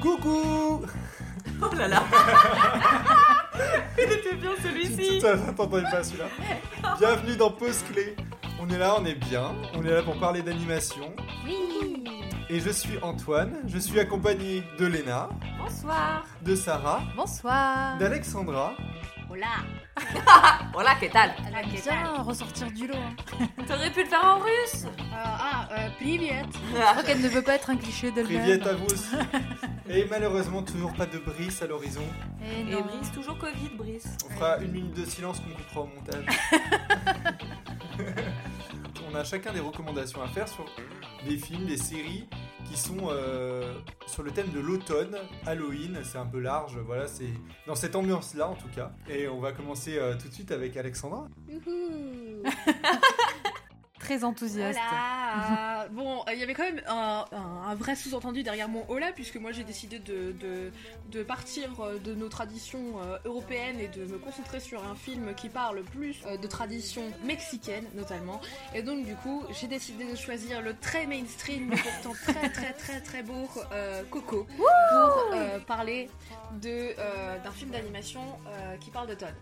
Coucou Oh là là Il était bien celui-ci T'entendais pas celui-là Bienvenue dans Pause Clé On est là, on est bien, on est là pour parler d'animation. Oui Et je suis Antoine, je suis accompagné de Léna. Bonsoir De Sarah. Bonsoir D'Alexandra. Hola Hola, que tal? Hola, que ressortir du lot. Hein. T'aurais pu le faire en russe? Euh, ah, euh. Je crois qu'elle ne veut pas être un cliché d'elle-même. À vous. Et malheureusement, toujours pas de Brice à l'horizon. Et Et. Brice, toujours Covid, Brice. On fera une minute de silence qu'on coupera au montage. On a chacun des recommandations à faire sur des films, des séries qui sont euh, sur le thème de l'automne, Halloween, c'est un peu large, voilà, c'est dans cette ambiance-là en tout cas. Et on va commencer euh, tout de suite avec Alexandra. Très enthousiaste. Bon, euh, il y avait quand même un, vrai sous-entendu derrière mon hola, puisque moi j'ai décidé de, de, de partir euh, de nos traditions euh, européennes et de me concentrer sur un film qui parle plus de traditions mexicaines notamment. Et donc du coup, j'ai décidé de choisir le très mainstream, mais pourtant très très très très beau euh, Coco, pour euh, parler de, euh, d'un film d'animation qui parle d'automne.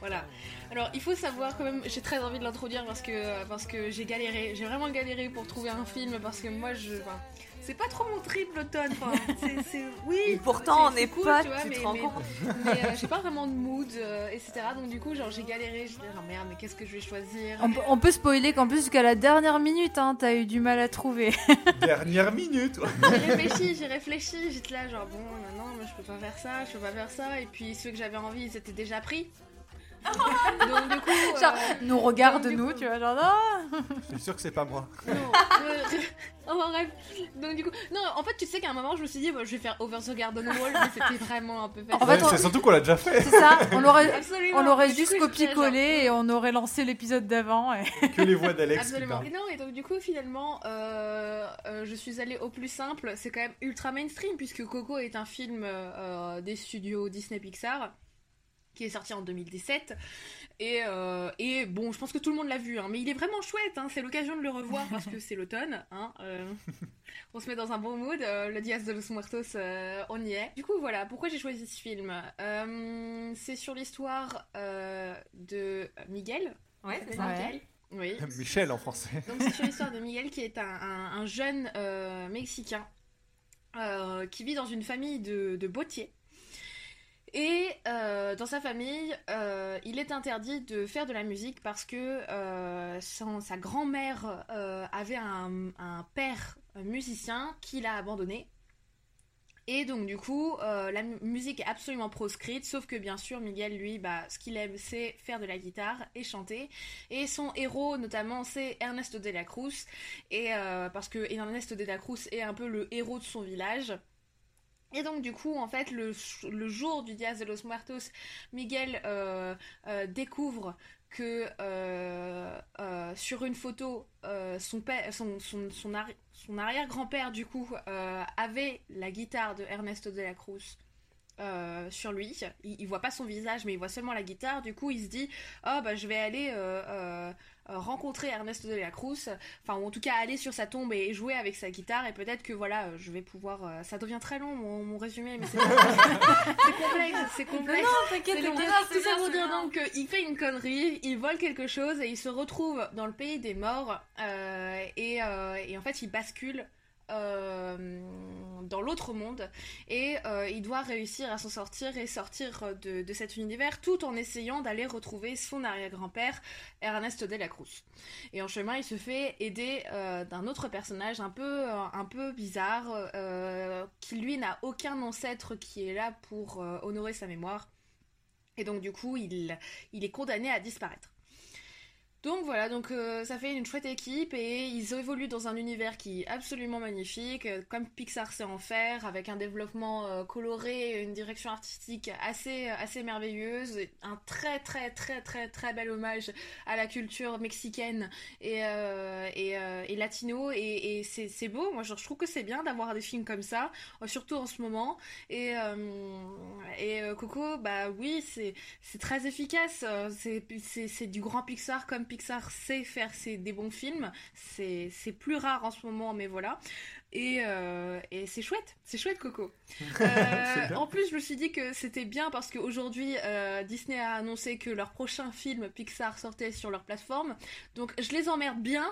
Voilà. Alors, il faut savoir quand même, j'ai très envie de l'introduire parce que, parce que j'ai galéré, j'ai vraiment galéré pour trouver un film parce que moi, je. enfin, c'est pas trop mon trip l'automne. Enfin, c'est, c'est- oui. Et pourtant, on c'est- c'est cool, pas, tu vois, tu mais, te rends mais- compte mais, euh, j'ai pas vraiment de mood, euh, etc. Donc, du coup, genre, j'ai galéré. Je me disais, oh merde, mais qu'est-ce que je vais choisir? On, peut- on peut spoiler qu'en plus jusqu'à la dernière minute, hein, t'as eu du mal à trouver. Dernière minute J'ai réfléchi, j'ai réfléchi. J'étais là, genre, bon, non, non, mais je peux pas faire ça, je peux pas faire ça. Et puis, ceux que j'avais envie, ils étaient déjà pris. Donc, du coup. euh, nous regarde donc, nous, coup- tu vois, genre non. Je suis sûr que c'est pas moi. Non, euh, oh, bref. Donc du coup, non, en fait, tu sais qu'à un moment, je me suis dit, bah, je vais faire Over the Garden Wall, mais c'était vraiment un peu facile. En fait, Ouais, on- C'est surtout qu'on l'a déjà fait. C'est ça, on l'aurait, Absolument. on l'aurait juste copié-collé et on aurait lancé l'épisode d'avant. et- Que les voix d'Alex Absolument. Et non, et donc du coup, finalement, euh, euh, je suis allée au plus simple. C'est quand même ultra mainstream puisque Coco est un film euh, des studios Disney Pixar qui est sorti en 2017. Et, euh, et bon, je pense que tout le monde l'a vu, hein, mais il est vraiment chouette. hein, c'est l'occasion de le revoir parce que c'est l'automne. Hein, euh, on se met dans un bon mood. euh, le Dias de los Muertos, euh, on y est. Du coup, voilà, pourquoi j'ai choisi ce film? Euh, C'est sur l'histoire euh, de Miguel. Ouais, c'est. Ouais. Miguel. Oui. Michel en français. Donc c'est sur l'histoire de Miguel qui est un, un- un jeune euh, Mexicain euh, qui vit dans une famille de, de bottiers. Et euh, dans sa famille, euh, il est interdit de faire de la musique parce que euh, sa grand-mère avait un, père musicien qui l'a abandonné. Et donc du coup, la mu- musique est absolument proscrite, sauf que bien sûr, Miguel, lui, bah, ce qu'il aime, c'est faire de la guitare et chanter. Et son héros, notamment, c'est Ernesto de la Cruz. Et parce que Ernesto de la Cruz est un peu le héros de son village. Et donc du coup, en fait, le, le jour du Dias de los Muertos, Miguel euh, euh, découvre que euh, sur une photo, son, son, son, son, arri- son arrière-grand-père, du coup, avait la guitare de Ernesto de la Cruz. Euh, sur lui, il, il voit pas son visage mais il voit seulement la guitare. Du coup, il se dit oh bah je vais aller euh, euh, rencontrer Ernesto de la Cruz, enfin ou en tout cas aller sur sa tombe et jouer avec sa guitare et peut-être que voilà je vais pouvoir. ça devient très long mon, mon résumé mais c'est complexe, c'est complexe. long. t'inquiète, Tout ça pour dire donc qu'il fait une connerie, il vole quelque chose et il se retrouve dans le pays des morts et, et en fait il bascule euh, dans l'autre monde et euh, il doit réussir à s'en sortir et sortir de, de cet univers tout en essayant d'aller retrouver son arrière-grand-père Ernesto de la Cruz. Et en chemin, il se fait aider euh, d'un autre personnage un peu, euh, un peu bizarre euh, qui lui n'a aucun ancêtre qui est là pour euh, honorer sa mémoire. Et donc du coup, il, il est condamné à disparaître. Donc voilà, donc euh, ça fait une chouette équipe et ils évoluent dans un univers qui est absolument magnifique, euh, comme Pixar sait en faire, avec un développement euh, coloré, une direction artistique assez assez merveilleuse, un très très très très très bel hommage à la culture mexicaine et et, latino et, c'est beau. Moi, je trouve que c'est bien d'avoir des films comme ça, surtout en ce moment. Et et Coco, bah oui, c'est c'est très efficace. c'est c'est du grand Pixar comme Pixar sait faire ses, des bons films. C'est c'est plus rare en ce moment, mais voilà. Et, euh, et c'est chouette, c'est chouette Coco. Euh, en plus, je me suis dit que c'était bien parce qu'aujourd'hui, euh, Disney a annoncé que leur prochain film Pixar sortait sur leur plateforme. Donc je les emmerde bien,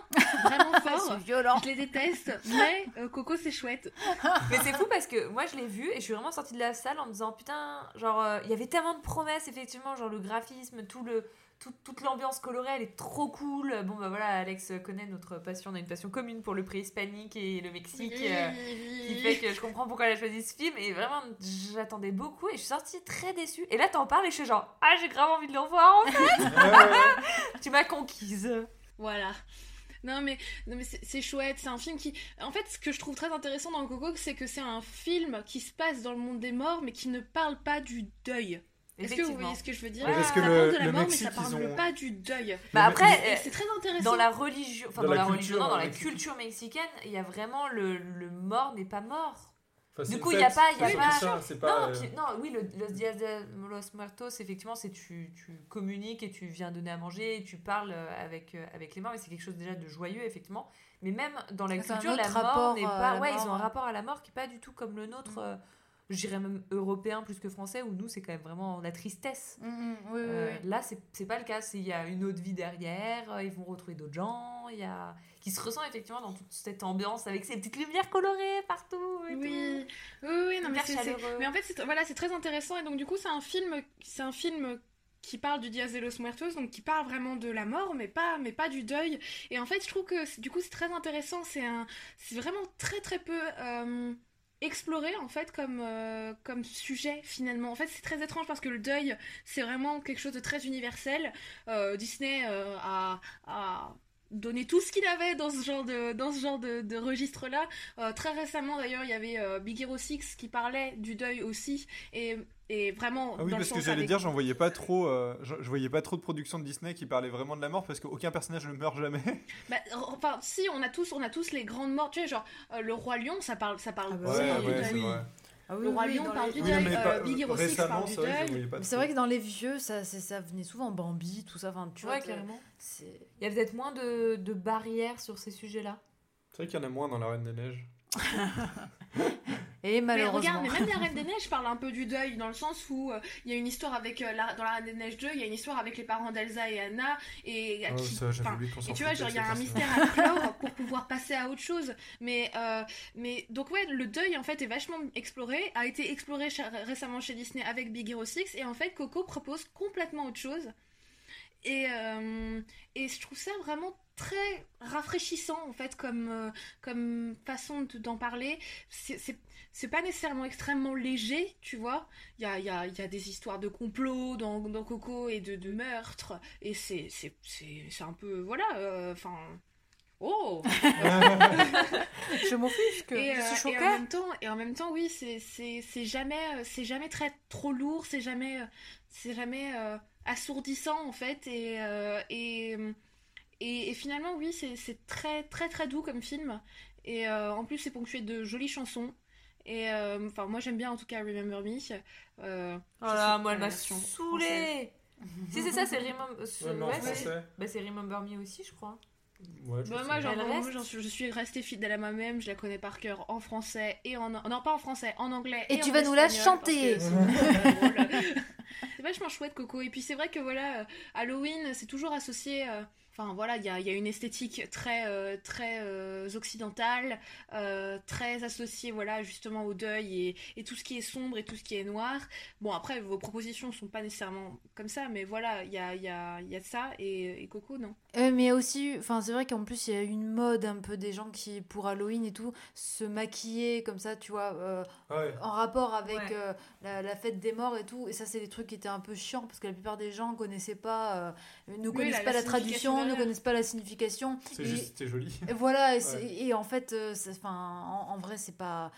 vraiment fort. C'est violent. Je les déteste, mais euh, Coco c'est chouette. Mais c'est fou parce que moi je l'ai vu et je suis vraiment sortie de la salle en me disant putain, genre euh, il y avait tellement de promesses effectivement, genre le graphisme, tout le, tout- toute l'ambiance colorée elle est trop cool. Bon bah voilà, Alex connaît notre passion, on a une passion commune pour le préhispanique et le Mexique. euh, qui fait que je comprends pourquoi elle a choisi ce film et vraiment j'attendais beaucoup et je suis sortie très déçue. Et là t'en parles et je suis genre ah j'ai grave envie de le revoir en fait. Tu m'as conquise. Voilà. Non mais, non mais c'est c'est chouette, c'est un film qui... En fait, ce que je trouve très intéressant dans Coco, c'est que c'est un film qui se passe dans le monde des morts, mais qui ne parle pas du deuil. Est-ce que vous voyez ce que je veux dire Ouais, parce que Ça le- parle de la le mort, Mexique, mais ça parle ont- pas du deuil. Bah Le- après, euh, c'est très intéressant. dans la religion, enfin Dans dans, la la, culture, religion, non, dans la mexicaine. culture mexicaine, il y a vraiment le, le mort n'est pas mort. Enfin, Du coup, il y a pas- il y a pas- ça, c'est pas, non, euh, puis- non, oui, le, Los Dias de los Muertos, effectivement, c'est tu, tu communiques et tu viens donner à manger et tu parles euh, avec, avec les morts, mais c'est quelque chose déjà de joyeux, effectivement. Mais même dans la culture, la mort n'est pas. ouais, ils ont un hein. rapport à la mort qui est pas du tout comme le nôtre, Mm. Je dirais même européen plus que français, où nous, c'est quand même vraiment la tristesse. Mm, mm, oui, Euh, oui. Là, c'est pas le cas. Il y a une autre vie derrière, euh, ils vont retrouver d'autres gens, il y a. qui se ressent effectivement dans toute cette ambiance avec ces petites lumières colorées partout. Et Oui, tout. oui, oui, non, mais. Mais en fait, c'est voilà, c'est très intéressant et donc du coup, c'est un film, c'est un film qui parle du Dias de los Muertos, donc qui parle vraiment de la mort, mais pas, mais pas du deuil. Et en fait, je trouve que du coup, c'est très intéressant. C'est un, c'est vraiment très très peu. euh, exploré en fait comme, euh, comme sujet finalement. En fait c'est très étrange parce que le deuil c'est vraiment quelque chose de très universel. Euh, Disney euh, a donné tout ce qu'il avait dans ce genre de, dans ce genre de, de registre là euh, très récemment d'ailleurs, il y avait euh, Big Hero 6 qui parlait du deuil aussi et, et vraiment Ah oui, dans le parce que sens j'allais avec- dire, j'en voyais pas trop. euh, je, je voyais pas trop de productions de Disney qui parlaient vraiment de la mort parce qu'aucun personnage ne meurt jamais. Bah, enfin, si on a tous, on a tous les grandes morts. Tu sais, genre euh, le roi lion, ça parle, ça parle Ah bah Ah oui, Le Roi oui, Lion parle les- du Oui, deuil, euh, Big Hero parle du c'est vrai que je deuil. C'est vrai que dans les vieux, ça, ça venait souvent Bambi, tout ça. Enfin, tu vois, Ouais, carrément. Il y a peut-être moins de, de barrières sur ces sujets-là. C'est vrai qu'il y en a moins dans La Reine des Neiges. Et Mais malheureusement. regarde, mais même la Reine des Neiges parle un peu du deuil dans le sens où euh, il y a une histoire avec euh, la, dans la Reine des Neiges 2, il y a une histoire avec les parents d'Elsa et Anna et à Oh, qui- ça, Et tu vois, genre, il y a un mystère à clore pour pouvoir passer à autre chose. Mais, euh, mais donc, ouais, le deuil, en fait, est vachement exploré, a été exploré chez- récemment chez Disney avec Big Hero 6, et en fait, Coco propose complètement autre chose. Et, euh, et je trouve ça vraiment très rafraîchissant, en fait, comme, euh, comme façon de- d'en parler. C'est- pas nécessairement extrêmement léger, tu vois. Il y a, il y, a, il y a des histoires de complot dans, dans Coco et de, de meurtres, et c'est c'est- c'est- c'est un peu. Voilà, euh, enfin. oh Je m'offusque. et, je euh, suis et en même temps, et en même temps, oui, c'est c'est c'est jamais, euh, c'est jamais très trop lourd, c'est jamais, euh, c'est jamais euh, assourdissant en fait, et euh, et, et, et finalement, oui, c'est très très très doux comme film, et euh, en plus, c'est ponctué de jolies chansons. Et euh, enfin, moi j'aime bien en tout cas Remember Me. Euh, Oh là, moi, elle m'a saoulée Si c'est ça, c'est Remember... Ouais, ouais, bah, c'est Remember Me aussi, je crois. Ouais, je Bah, moi, genre, reste j'en suis- je suis restée fidèle à moi-même, je la connais par cœur en français et en. Non, pas en français, en anglais. Et Et, tu en vas nous la chanter. c'est vachement chouette, Coco. Et puis c'est vrai que voilà, euh, Halloween, c'est toujours associé. euh, Enfin voilà, il y a, il y a une esthétique très, euh, très euh, occidentale, euh, très associée voilà, justement au deuil et, et tout ce qui est sombre et tout ce qui est noir. Bon, après, vos propositions sont pas nécessairement comme ça, mais voilà, il y a, il y, a, il y a ça et, et Coco, non? Euh, mais aussi, enfin, c'est vrai qu'en plus, il y a une mode un peu des gens qui, pour Halloween et tout, se maquiller comme ça, tu vois, euh, Ouais. en rapport avec Ouais. euh, la, la fête des morts et tout. Et ça, c'est des trucs qui étaient un peu chiants parce que la plupart des gens connaissaient pas, euh, ne connaissent pas la la, traduction, ne connaissent pas la signification. C'est juste, c'était joli. et voilà, et, en fait, euh, c'est- enfin, en, en vrai, c'est pas.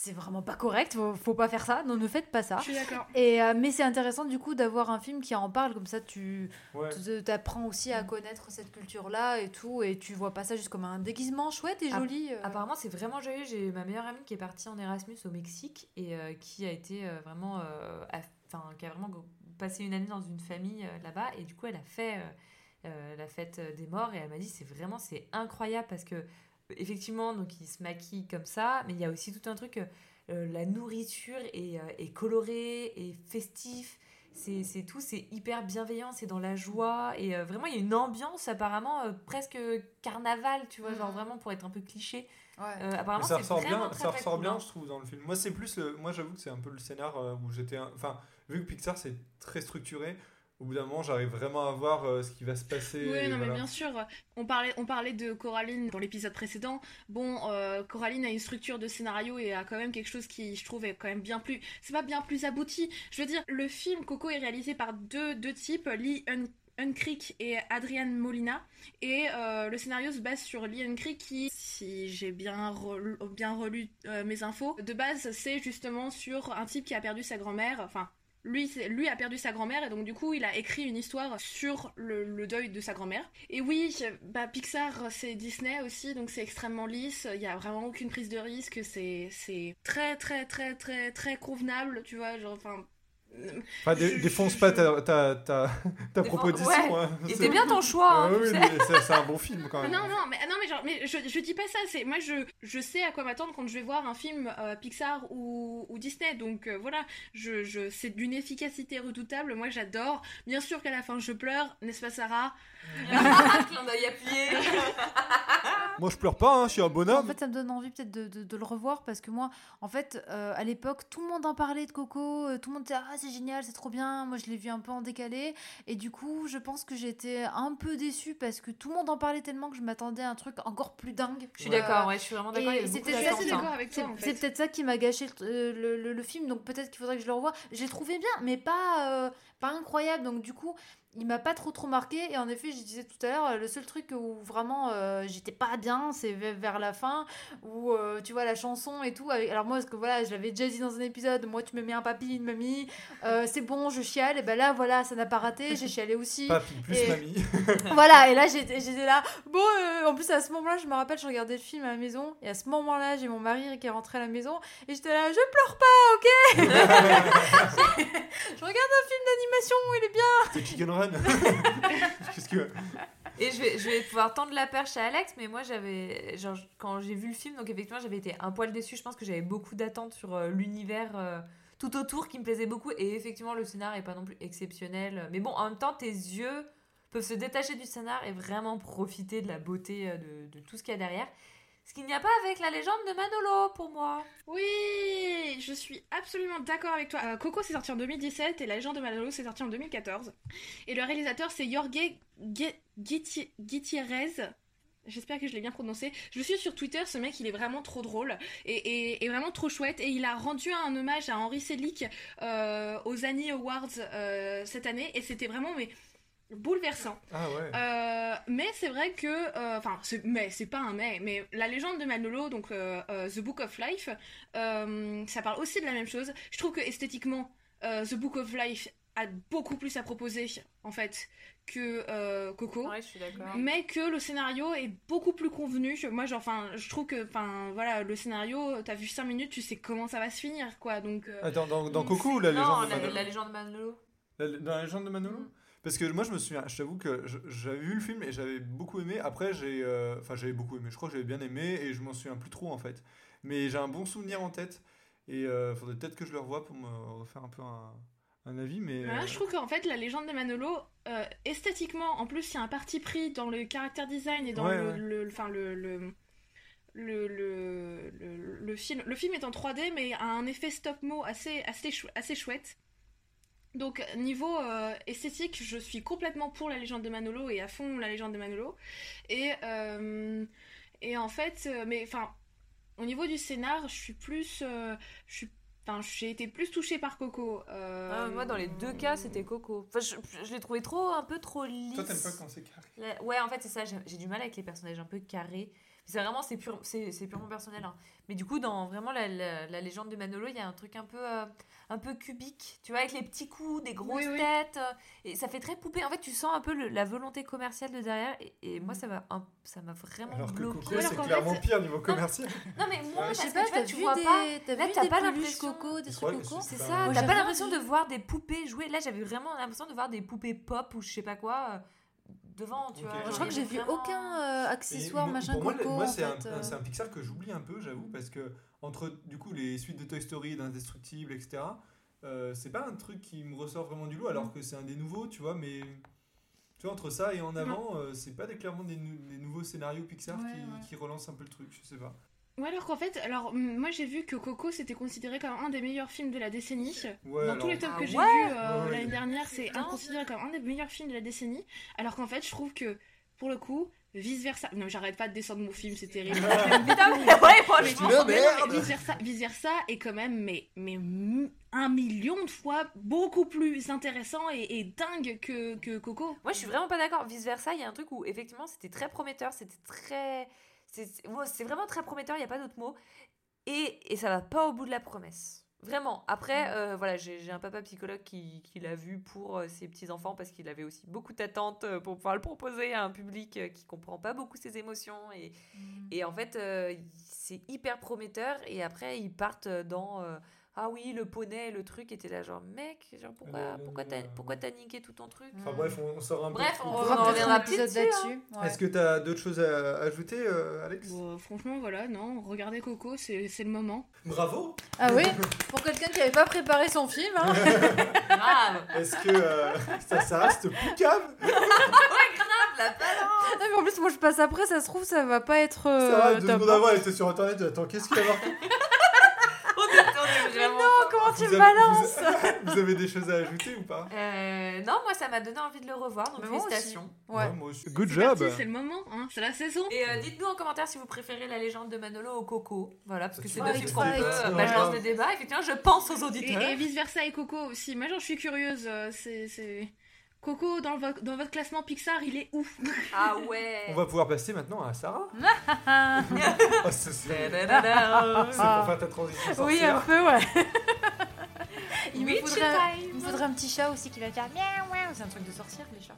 C'est vraiment pas correct, faut, faut pas faire ça, non, ne faites pas ça. Je suis d'accord. Et, euh, mais c'est intéressant du coup d'avoir un film qui en parle, comme ça tu Ouais. tu- t'apprends aussi à connaître cette culture-là et tout, et tu vois pas ça juste comme un déguisement chouette et joli. euh. Apparemment, c'est vraiment joyeux. J'ai ma meilleure amie qui est partie en Erasmus au Mexique et euh, qui a été euh, vraiment, euh, enfin, qui a vraiment passé une année dans une famille euh, là-bas et du coup, elle a fait euh, euh, la fête des morts et elle m'a dit c'est vraiment c'est incroyable parce que effectivement, donc il se maquille comme ça, mais il y a aussi tout un truc, euh, la nourriture est, euh, est colorée, et festif, c'est c'est tout, c'est hyper bienveillant, c'est dans la joie, et euh, vraiment il y a une ambiance apparemment euh, presque carnaval, tu vois, genre Mhm. vraiment pour être un peu cliché. Ouais. Euh, Mais apparemment ça c'est ressort bien, très, ça très ressort cool, bien, hein. je trouve, dans le film. Moi, c'est plus le, moi, j'avoue que c'est un peu le scénar euh, où j'étais, enfin, vu que Pixar c'est très structuré, au bout d'un moment, j'arrive vraiment à voir euh, ce qui va se passer. Oui, non, mais bien sûr. On parlait, on parlait de Coraline dans l'épisode précédent. Bon, euh, Coraline a une structure de scénario et a quand même quelque chose qui, je trouve, est quand même bien plus. C'est pas bien plus abouti. Je veux dire, le film Coco est réalisé par deux, deux types, Lee Un- Unkrich et Adrian Molina. Et euh, le scénario se base sur Lee Unkrich qui, si j'ai bien, relu, bien relu euh, mes infos, de base, c'est justement sur un type qui a perdu sa grand-mère. Enfin, lui, lui a perdu sa grand-mère et donc du coup il a écrit une histoire sur le, le deuil de sa grand-mère. Et oui, bah, Pixar c'est Disney aussi, donc c'est extrêmement lisse, il y a vraiment aucune prise de risque, c'est c'est très très très très très convenable, tu vois, genre enfin... Enfin, dé- je- défonce pas ta, ta, ta, proposition. ouais. hein. Et C'est- bien ton choix, hein, Ah c'est un bon film quand même. Non, non, mais, non, mais, genre, mais je, je dis pas ça, c'est moi je, je sais à quoi m'attendre quand je vais voir un film euh, Pixar ou, ou Disney, donc euh, voilà, je, je, c'est d'une efficacité redoutable, moi j'adore. Bien sûr qu'à la fin je pleure, n'est-ce pas Sarah? Clin d'œil appuyé. Moi, je pleure pas, hein, je suis un En bonhomme. fait, ça me donne envie peut-être de, de- de le revoir parce que moi, en fait, euh, à l'époque, tout le monde en parlait de Coco, tout le monde disait ah c'est génial, c'est trop bien. Moi, je l'ai vu un peu en décalé et du coup, je pense que j'étais un peu déçue parce que tout le monde en parlait tellement que je m'attendais à un truc encore plus dingue. Je suis Ouais. d'accord, ouais, je suis vraiment d'accord. Je C'est toi en c'est fait. peut-être ça qui m'a gâché le, euh, le- le- le film, donc peut-être qu'il faudrait que je le revoie. J'ai trouvé bien, mais pas, euh, pas incroyable. Donc du coup, il m'a pas trop trop marqué. Et en effet, je disais tout à l'heure, le seul truc où vraiment euh, j'étais pas bien, c'est ve- vers la fin, où euh, tu vois la chanson et tout. avec- Alors moi, parce que voilà, je l'avais déjà dit dans un épisode, moi tu me mets un papy, une mamie, euh, c'est bon, je chiale. Et ben là, voilà, ça n'a pas raté, j'ai chialé aussi. Papy plus Et- mamie. voilà, et là j'étais là. Bon, en plus à ce moment-là, je me rappelle, je regardais le film à la maison, et à ce moment-là, j'ai mon mari qui est rentré à la maison, et j'étais là, je pleure pas, ok? Je regarde un film d'animation, il est bien. Que. Et je vais, je vais pouvoir tendre la perche à Alex, mais moi j'avais. Genre, quand j'ai vu le film, donc effectivement j'avais été un poil déçue. Je pense que j'avais beaucoup d'attentes sur euh, l'univers euh, tout autour qui me plaisait beaucoup. Et effectivement, le scénar est pas non plus exceptionnel. Mais bon, en même temps, tes yeux peuvent se détacher du scénar et vraiment profiter de la beauté euh, de, de tout ce qu'il y a derrière. Ce qu'il n'y a pas avec la légende de Manolo pour moi. Oui, je suis absolument d'accord avec toi. Euh, Coco s'est sorti en 2017 et La légende de Manolo s'est sorti en 2014. Et le réalisateur c'est Jorge Gutiérrez. J'espère que je l'ai bien prononcé. Je le suis sur Twitter, ce mec il est vraiment trop drôle et, et- vraiment trop chouette. Et il a rendu un hommage à Henry Selick euh, aux Annie Awards euh, cette année et c'était vraiment mais, bouleversant. Ah ouais. Euh, mais c'est vrai que, euh, enfin, c'est- mais c'est pas un mais, mais la légende de Manolo, donc euh, euh, The Book of Life, euh, ça parle aussi de la même chose. Je trouve que esthétiquement, euh, The Book of Life a beaucoup plus à proposer en fait que euh, Coco. Ouais, je suis d'accord. Mais que le scénario est beaucoup plus convenu. Je- Moi, genre, enfin, je trouve que, enfin, voilà, le scénario, t'as vu 5 minutes, tu sais comment ça va se finir, quoi. Donc, euh, Attends, dans, dans Donc, Coco la non, légende de la, Manolo la légende de Manolo. La- Dans la légende de Manolo Mm. Parce que moi, je me souviens, je t'avoue que j'avais vu le film et j'avais beaucoup aimé. Après, j'ai. euh, Enfin, j'avais beaucoup aimé. Je crois que j'avais bien aimé et je m'en souviens plus trop en fait. Mais j'ai un bon souvenir en tête. Et euh, faudrait peut-être que je le revoie pour me refaire un peu un, un avis. Mais. Euh, je trouve qu'en fait, la légende de Manolo, euh, esthétiquement, en plus, il y a un parti pris dans le caractère design et dans Ouais, le, ouais. le- enfin, le, le, le, le, le- le film. Le film est en 3D, mais a un effet stop-mo assez, assez, chou- assez chouette. Donc, niveau euh, esthétique, je suis complètement pour la légende de Manolo et à fond la légende de Manolo. Et, euh, et en fait, euh, mais enfin, au niveau du scénar, je suis plus. euh, je suis Enfin, j'ai été plus touchée par Coco. euh, Ah, moi, dans les deux cas, c'était Coco. Enfin, je, je l'ai trouvé trop, un peu trop lisse. Toi, t'aimes pas quand c'est carré La- Ouais, en fait, c'est ça. J'ai j'ai du mal avec les personnages un peu carrés. C'est vraiment, c'est pur, c'est c'est purement personnel. hein. Mais du coup, dans vraiment la, la- la légende de Manolo, il y a un truc un peu, euh, un peu cubique. Tu vois, avec les petits coups, des grosses Oui, têtes. euh, Et ça fait très poupée. En fait, tu sens un peu le- la volonté commerciale de derrière. Et, et moi, ça m'a un- ça m'a vraiment Alors que bloqué. Coco, Alors c'est clairement fait, pire niveau commercial. Non, mais moi, Ouais. Je sais que pas, tu vois, tu vu vois des, pas. t'as Là, vu t'as des pas l'impression- coco, des Je trucs crois que coco c'est C'est pas- ça, t'as l'impression de voir des poupées jouer. Là, j'avais vraiment l'impression de voir des poupées pop ou je sais pas quoi. Devant, tu vois. Je crois que j'ai vu vraiment- aucun euh, accessoire, machin pour moi, coco. moi, c'est un, euh. c'est un Pixar que j'oublie un peu, j'avoue, parce que entre du coup les suites de Toy Story, d'Indestructible, etc. euh, c'est pas un truc qui me ressort vraiment du lot, Mm. alors que c'est un des nouveaux, tu vois, mais tu vois entre ça et en avant, euh, c'est pas des, clairement des, nou- des nouveaux scénarios Pixar Ouais, qui, ouais. qui relancent un peu le truc, je sais pas. Ouais, alors qu'en fait, alors moi j'ai vu que Coco c'était considéré comme un des meilleurs films de la décennie. Ouais, Dans alors- tous les tops Ah que j'ai ouais vus euh, Ouais, l'année dernière, c'est considéré comme un des meilleurs films de la décennie. Alors qu'en fait, je trouve que pour le coup, vice versa. Non, j'arrête pas de descendre mon film, c'est terrible. Putain, mais ouais, franchement. Mais merde vice versa, vice versa est quand même mais, mais m- un million de fois beaucoup plus intéressant et, et dingue que, que Coco. Moi, je suis vraiment pas d'accord. Vice versa, il y a un truc où effectivement c'était très prometteur, c'était très. C'est c'est vraiment très prometteur, il n'y a pas d'autre mot. Et, et ça va pas au bout de la promesse. Vraiment. Après, euh, voilà, j'ai un papa psychologue qui, qui l'a vu pour euh, ses petits-enfants parce qu'il avait aussi beaucoup d'attentes euh, pour pouvoir le proposer à un public qui comprend pas beaucoup ses émotions. Et, Mm. et en fait, euh, c'est hyper prometteur. Et après, ils partent dans. euh, ah oui, le poney, le truc était là, genre, mec, genre, pourquoi, Le- le- pourquoi t'as le- pourquoi t'as niqué tout ton truc? Enfin bref, on, on sort un Bref, peu. on On on peut-être reviendra hein. là-dessus. ouais. Est-ce que t'as d'autres choses à ajouter, euh, Alex? Bon, franchement, voilà, non, regardez Coco, c'est c'est le moment. Bravo Ah oui? Pour quelqu'un qui avait pas préparé son film, hein. Grave Est-ce que euh, ça, ça reste poucave La balance Non, mais en plus, moi je passe après, ça se trouve, ça va pas être. euh, Ça va, deux secondes avant, elle était sur internet, attends, qu'est-ce qu'il y a marqué On est, on est vraiment... Comment tu Vous me avez- balances vous, vous avez des choses à ajouter ou pas? Euh, non, moi ça m'a donné envie de le revoir, donc Mais moi aussi. félicitations. Ouais. moi aussi. Good C'est job C'est le moment, hein, c'est la saison. Et euh, dites-nous en commentaire si vous préférez la légende de Manolo au Coco. Voilà, parce que c'est deux films qu'on peut. bah, je lance des débats. Effectivement, je pense aux Et, auditeurs. et vice versa et Coco aussi. Moi, j'en suis curieuse. euh, c'est- Coco dans, vo- dans votre classement Pixar, il est où? Ah ouais On va pouvoir passer maintenant à Sarah. Ah. Oh, c'est pour faire ta transition Oui, un peu, ouais. Il me, faudrait, il faudrait un petit chat aussi qui va faire miaou miaou. C'est un truc de sorcière, les chats.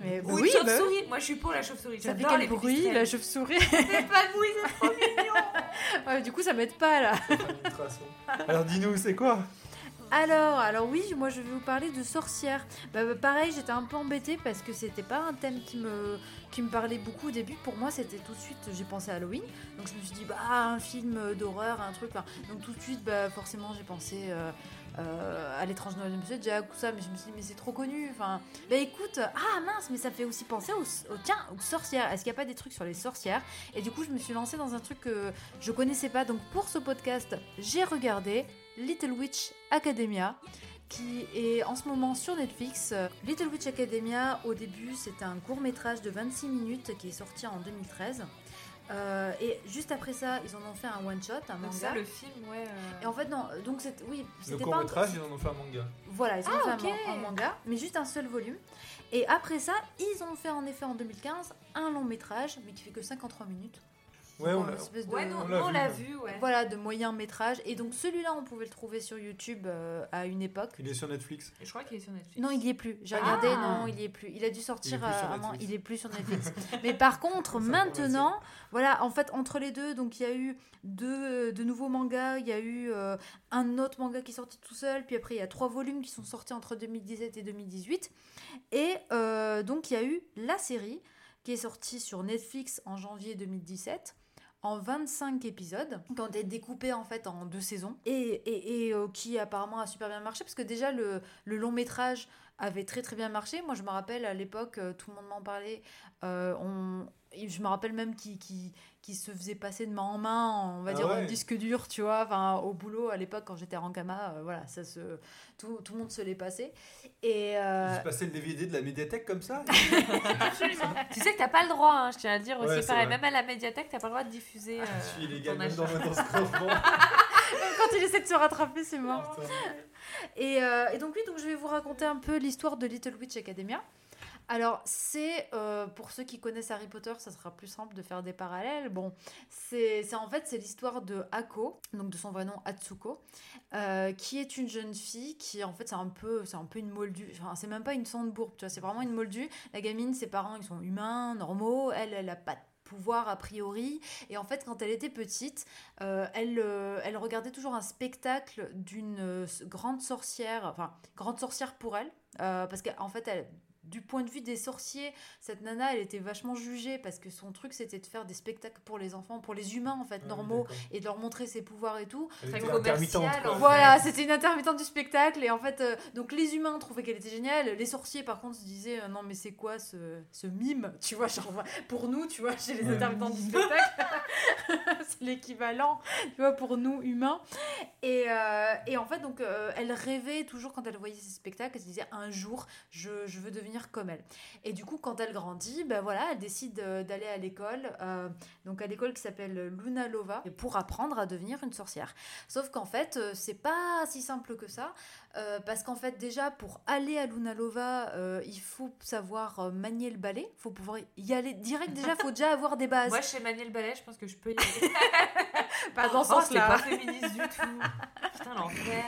Mais Ou oui, une bah, chauve-souris. Moi, je suis pour la chauve-souris. ça fait quel les bruit, la chauve-souris C'est pas de bruit, c'est trop mignon. Ouais, Du coup, ça m'aide pas là. Alors dis-nous, c'est quoi? Alors, alors oui, moi je vais vous parler de sorcières. Bah, bah, pareil, j'étais un peu embêtée parce que c'était pas un thème qui me, parlait beaucoup au début. Pour moi, c'était tout de suite, j'ai pensé à Halloween. Donc je me suis dit, bah, un film d'horreur, un truc. Donc tout de suite, bah, forcément, j'ai pensé euh, euh, à l'étrange Noël de Monsieur Jack ou ça. Mais je me suis dit, mais c'est trop connu. Enfin, bah écoute, ah mince, mais ça fait aussi penser aux, aux- tiens, aux sorcières. Est-ce qu'il n'y a pas des trucs sur les sorcières? Et du coup, je me suis lancée dans un truc que je connaissais pas. Donc pour ce podcast, j'ai regardé Little Witch Academia qui est en ce moment sur Netflix. Little Witch Academia, au début, c'était un court métrage de 26 minutes qui est sorti en 2013. Euh, et juste après ça, ils en ont fait un one shot, un Donc manga. ça, le film, ouais. euh, Et en fait, non, donc c'est oui, Le c'était court pas un- métrage, ils en ont fait un manga. voilà, ils ont Ah, fait un un, manga, mais juste un seul volume. Et après ça, ils ont fait en effet en 2015 un long métrage, mais qui fait que 53 minutes. Ouais, on l'a. Ouais, vu, ouais. Voilà, de moyen métrage. Et donc celui-là, on pouvait le trouver sur YouTube euh, à une époque. Il est sur Netflix. Et je crois qu'il est sur Netflix. Non, il y est plus. J'ai Ah. regardé, non, il y est plus. Il a dû sortir Il est plus sur moment, Netflix. il est plus sur Netflix. Mais par contre, maintenant, voilà, en fait, entre les deux, donc il y a eu deux de nouveaux mangas. Il y a eu euh, un autre manga qui est sorti tout seul. Puis après, il y a trois volumes qui sont sortis entre 2017 et 2018. Et euh, donc, il y a eu la série qui est sortie sur Netflix en janvier 2017 en 25 épisodes, qui ont été découpés en fait en deux saisons, et, euh, qui apparemment a super bien marché, parce que déjà le, long métrage avait très très bien marché. Moi je me rappelle à l'époque, euh, tout le monde m'en parlait, euh, on, je me rappelle même qui qui qui se faisait passer de main en main, on va Ah dire en disque dur, tu vois, enfin au boulot à l'époque quand j'étais à Rankama, euh, voilà, ça se, tout, tout le monde se l'est passé. Et euh, passé le DVD de la médiathèque comme ça Absolument. Tu sais que t'as pas le droit, hein, je tiens à le dire Ouais, aussi. Pareil, vrai. même à la médiathèque, t'as pas le droit de diffuser. euh, Je suis illégal ton même dans, dans ce quand il essaie de se rattraper, c'est mort. Et, euh, et donc oui, donc je vais vous raconter un peu l'histoire de Little Witch Academia. Alors c'est, euh, pour ceux qui connaissent Harry Potter, ça sera plus simple de faire des parallèles. Bon, c'est en fait c'est l'histoire de Ako, donc de son vrai nom Atsuko, euh, qui est une jeune fille qui en fait c'est un peu c'est un peu une moldue. Enfin c'est même pas une sandbourbe, tu vois, c'est vraiment une moldue. La gamine, ses parents ils sont humains, normaux, elle elle a pas de pouvoir a priori et en fait quand elle était petite euh, elle, elle regardait toujours un spectacle d'une grande sorcière, enfin, grande sorcière pour elle, parce qu'en fait, elle, du point de vue des sorciers, cette nana, elle était vachement jugée parce que son truc, c'était de faire des spectacles pour les enfants, pour les humains en fait, Ah, normaux, et de leur montrer ses pouvoirs et tout. Elle était commercial, intermittente, quoi. Voilà, c'était une intermittente du spectacle et en fait, euh, donc les humains trouvaient qu'elle était géniale, les sorciers par contre se disaient euh, non mais c'est quoi ce, ce mime, tu vois, genre pour nous, tu vois, chez les Ouais. intermittents du spectacle, c'est l'équivalent, tu vois, pour nous humains. Et, euh, et en fait, donc euh, elle rêvait toujours quand elle voyait ces spectacles, elle se disait un jour je, je veux devenir comme elle. Et du coup, quand elle grandit, ben voilà, elle décide euh, d'aller à l'école, euh, donc à l'école qui s'appelle Luna Lova, pour apprendre à devenir une sorcière. Sauf qu'en fait, euh, c'est pas si simple que ça, euh, parce qu'en fait, déjà, pour aller à Luna Lova, euh, il faut savoir euh, manier le balai, il faut pouvoir y aller direct, déjà, il faut déjà avoir des bases. Moi, chez Maniel Ballet, je pense que je peux y aller. pas dans ce Oh, sens-là. pas féministe du tout. Putain, l'enfer.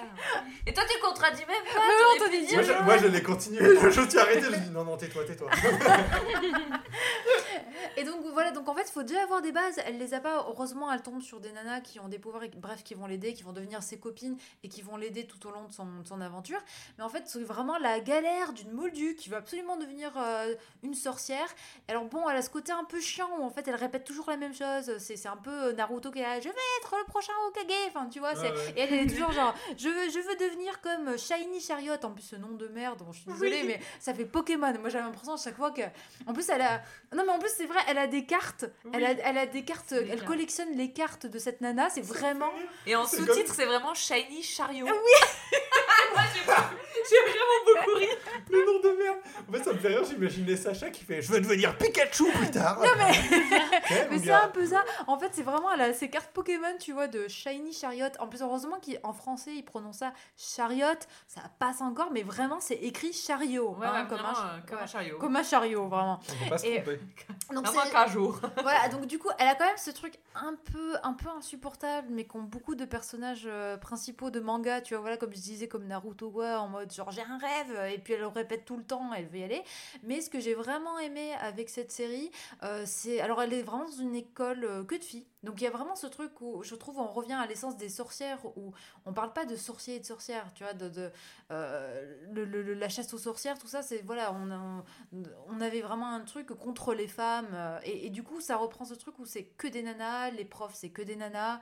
Et toi, tu contredis même pas. Mais non, dit dire- Moi, je, moi, je l'ai continué. Je, je suis arrêté. Je dis non, non, tais-toi, tais-toi. Et donc voilà, donc en fait, il faut déjà avoir des bases. Elle les a pas. Heureusement, elle tombe sur des nanas qui ont des pouvoirs, et- bref, qui vont l'aider, qui vont devenir ses copines et qui vont l'aider tout au long de son, de son aventure. Mais en fait, c'est vraiment la galère d'une moldue qui veut absolument devenir euh, une sorcière. Alors bon, elle a ce côté un peu chiant où en fait, elle répète toujours la même chose. C'est c'est un peu Naruto qui est là, je vais être le prochain Hokage. Enfin, tu vois, c'est. Ouais, ouais. Et elle, est toujours genre, je veux, je veux devenir comme Shiny Chariot. En plus, ce nom de merde, bon, je suis désolée, mais ça fait Pokémon. Moi, j'avais l'impression à chaque fois que. En plus, elle a. Non, mais en plus, c'est vrai, elle a des cartes. Elle, a, elle a des cartes. C'est Elle bien. collectionne les cartes de cette nana. C'est vraiment. Et en sous-titre, c'est vraiment Shiny Chariot. Oui Moi, j'ai vraiment beaucoup ri. Le nom de merde. En fait, ça me fait rire. J'imaginais Sacha qui fait Je veux devenir Pikachu plus tard. Non, mais- mais. Mais c'est un peu ça. En fait, c'est vraiment. Elle a ses cartes Pokémon, tu vois, de Shiny Chariot. En plus, heureusement qu'en français, ils prononcent ça Chariot. Ça passe encore, mais vraiment, c'est écrit chariot. Ouais, hein, comme, un, euh, comme un chariot. comme un chariot, vraiment. On peut pas se Et- tromper. Donc, qu'un jour. voilà, donc du coup, elle a quand même ce truc un peu, un peu insupportable, mais qu'ont beaucoup de personnages euh, principaux de manga, tu vois, voilà, comme je disais, comme Naruto, quoi, en mode genre j'ai un rêve, et puis elle le répète tout le temps, elle veut y aller. Mais ce que j'ai vraiment aimé avec cette série, euh, c'est. Alors, elle est vraiment dans une école euh, que de filles. Donc, il y a vraiment ce truc où je trouve on revient à l'essence des sorcières, où on parle pas de sorciers et de sorcières, tu vois, de. euh, la chasse aux sorcières, tout ça, c'est. Voilà, on, avait vraiment un truc contre les femmes. euh, et, et du coup, ça reprend ce truc où c'est que des nanas, les profs, c'est que des nanas.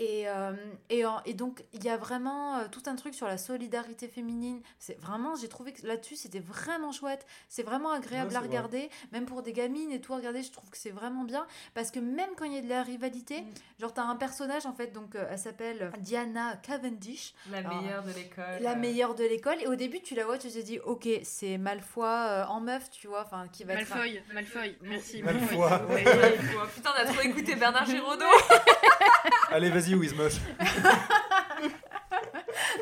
Et, euh, et, en- et donc, il y a vraiment euh, tout un truc sur la solidarité féminine. C'est vraiment, j'ai trouvé que là-dessus, c'était vraiment chouette. C'est vraiment agréable Ouais, à vrai. regarder. Même pour des gamines et tout, à regarder, je trouve que c'est vraiment bien. Parce que même quand il y a de la rivalité, Mm. genre, t'as un personnage, en fait, donc euh, elle s'appelle Diana Cavendish La Alors, meilleure de l'école. la euh, meilleure de l'école. Et au début, tu la vois, tu te dis, ok, c'est Malfoy euh, en meuf, tu vois, enfin, qui va être. Malfoy, Malfoy, merci. Malfoy. Ouais, ouais, Putain, on a trop écouté Bernard Giraudot. Allez, vas-y, Wizmosh.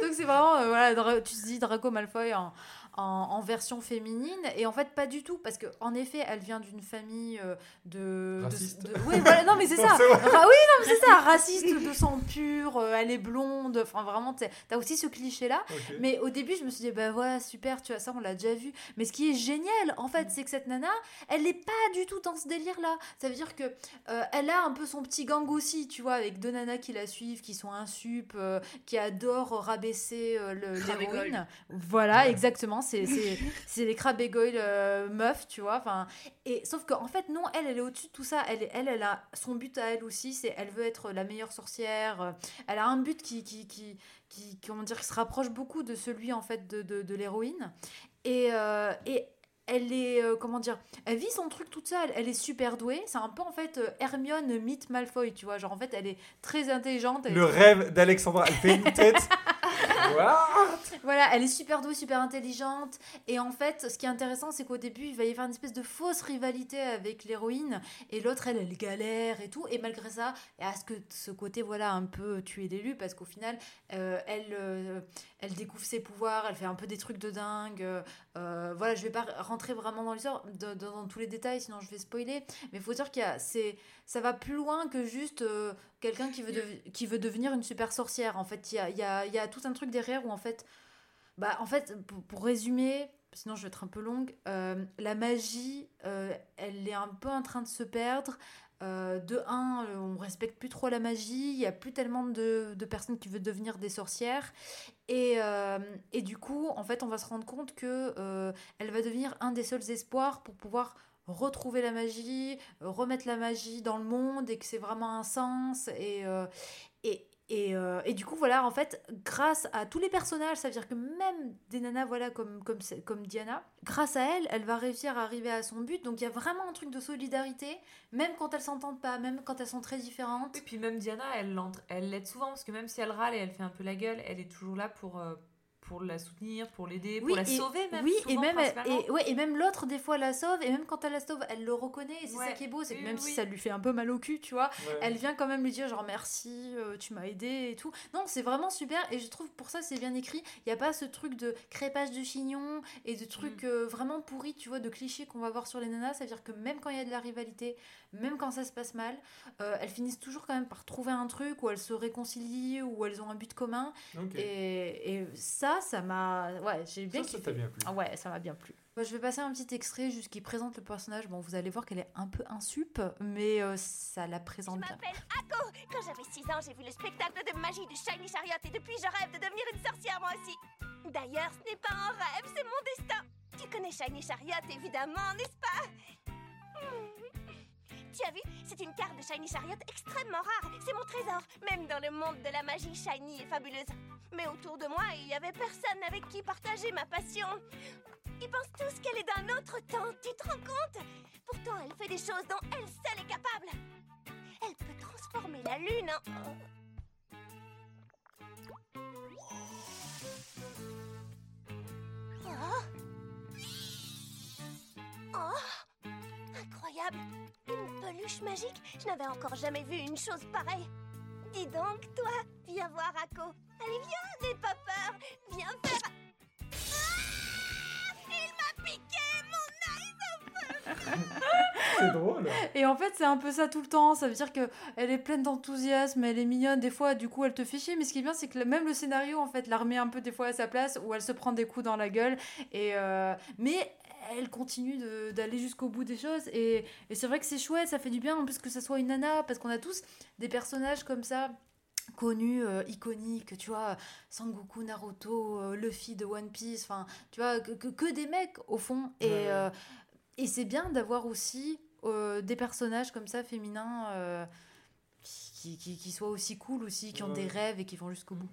Donc c'est vraiment, euh, voilà, tu te dis Draco Malfoy en, en, en version féminine. Et en fait, pas du tout, parce qu'en effet, elle vient d'une famille euh, de. de- Raciste. de- oui, voilà, non, mais c'est ça. Ra- oui, non, mais c'est ça, raciste de sang pur, euh, elle est blonde. Enfin, vraiment, t'as aussi ce cliché-là. Mais au début, je me suis dit, bah voilà, super, tu vois, ça, on l'a déjà vu. Mais ce qui est génial, en fait, c'est que cette nana, elle n'est pas du tout dans ce délire-là. Ça veut dire que euh, elle a un peu son petit gang aussi, tu vois, avec deux nanas qui la suivent, qui sont insup, euh, qui adorent rabaisser euh, l'héroïne. Voilà, Ouais. exactement. C'est les crabes goyle euh, meufs, tu vois. Enfin, et sauf qu'en fait, non, elle, elle est au-dessus de tout ça. Elle, elle, elle a son but à elle aussi, c'est elle veut être la meilleure sorcière. euh, Elle a un but qui, qui, qui, qui, comment dire, qui se rapproche beaucoup de celui en fait de, de, de l'héroïne. Et, euh, et elle est, euh, comment dire, elle vit son truc toute seule. Elle est super douée. C'est un peu en fait euh, Hermione mythe Malfoy, tu vois. Genre en fait, elle est très intelligente. elle est Le rêve d'Alexandra. Elle fait une tête. What Voilà, elle est super douée, super intelligente. Et en fait, ce qui est intéressant, c'est qu'au début, il va y avoir une espèce de fausse rivalité avec l'héroïne. Et l'autre, elle, elle galère et tout. Et malgré ça, elle a ce, que, ce côté, voilà, un peu tuer l'élu. Parce qu'au final, euh, elle, euh, elle découvre ses pouvoirs, elle fait un peu des trucs de dingue. Euh, voilà, je vais pas rentrer vraiment dans l'histoire, dans tous les détails, sinon je vais spoiler. Mais il faut dire qu'il y a, c'est, ça va plus loin que juste quelqu'un qui veut, dev- qui veut devenir une super sorcière. En fait, il y a, il y, a, il y a tout un truc derrière où, en fait, bah, en fait pour, résumer, sinon je vais être un peu longue, euh, la magie, euh, elle est un peu en train de se perdre. euh, de un, on respecte plus trop la magie, il y a plus tellement de, de personnes qui veulent devenir des sorcières. Et, et du coup, en fait, on va se rendre compte que elle va devenir un des seuls espoirs pour pouvoir retrouver la magie, remettre la magie dans le monde et que c'est vraiment un sens. Et, et, et, euh, et du coup, voilà, en fait, grâce à tous les personnages, ça veut dire que même des nanas, voilà, comme, comme, comme Diana, grâce à elle, elle va réussir à arriver à son but. Donc il y a vraiment un truc de solidarité, même quand elles s'entendent pas, même quand elles sont très différentes. Et puis même Diana, elle l'aide souvent parce que même si elle râle et elle fait un peu la gueule, elle est toujours là pour, euh, pour la soutenir, pour l'aider, pour la et- sauver même. Oui, et souvent, même, principalement. et, ouais, et même l'autre, des fois, la sauve, et même quand elle la sauve, elle le reconnaît, et c'est Ouais. ça qui est beau, c'est que même oui, si ça lui fait un peu mal au cul, tu vois, Ouais. elle vient quand même lui dire genre merci, euh, tu m'as aidé et tout. Non, c'est vraiment super, et je trouve pour ça c'est bien écrit. Il n'y a pas ce truc de crépage de chignon et de trucs Mm. euh, vraiment pourris, tu vois, de clichés qu'on va voir sur les nanas. Ça veut dire que même quand il y a de la rivalité, même quand ça se passe mal, euh, elles finissent toujours quand même par trouver un truc où elles se réconcilient, où elles ont un but commun. Et, et ça, ça m'a. Ouais, j'ai bien Ça, ça bien plu. Ah ouais, ça m'a bien plu. Je vais passer un petit extrait juste qui présente le personnage. Bon, vous allez voir qu'elle est un peu insup, mais euh, ça la Je présente bien. m'appelle Ako. Quand j'avais 6 ans, j'ai vu le spectacle de magie du Shiny Chariot et depuis, je rêve de devenir une sorcière moi aussi. D'ailleurs, ce n'est pas un rêve, c'est mon destin. Tu connais Shiny Chariot, évidemment, n'est-ce pas? Hmm. Tu as vu C'est une carte de Shiny Chariot extrêmement rare. C'est mon trésor, même dans le monde de la magie shiny et fabuleuse. Mais autour de moi, il n'y avait personne avec qui partager ma passion. Ils pensent tous qu'elle est d'un autre temps, tu te rends compte? Pourtant, elle fait des choses dont elle seule est capable. Elle peut transformer la lune en... Oh Oh Incroyable peluche magique Je n'avais encore jamais vu une chose pareille. Dis donc, toi, viens voir Ako. Allez, viens, n'aie pas peur. Viens faire... Ah Il m'a piqué mon C'est drôle. Et en fait, c'est un peu ça tout le temps. Ça veut dire que elle est pleine d'enthousiasme, elle est mignonne. Des fois, du coup, elle te fait chier. Mais ce qui est bien, c'est que même le scénario, en fait, la remet un peu des fois à sa place, où elle se prend des coups dans la gueule. Et euh, mais elle continue d'aller jusqu'au bout des choses. Et, et c'est vrai que c'est chouette, ça fait du bien en plus que ça soit une nana, parce qu'on a tous des personnages comme ça connus, euh, iconiques, tu vois, Sangoku, Naruto, euh, Luffy de One Piece, enfin, tu vois, que, que, des mecs au fond. Et, Ouais, euh, et c'est bien d'avoir aussi euh, des personnages comme ça, féminins, euh, qui, qui, qui soient aussi cool aussi, qui ont Ouais. des rêves et qui vont jusqu'au bout.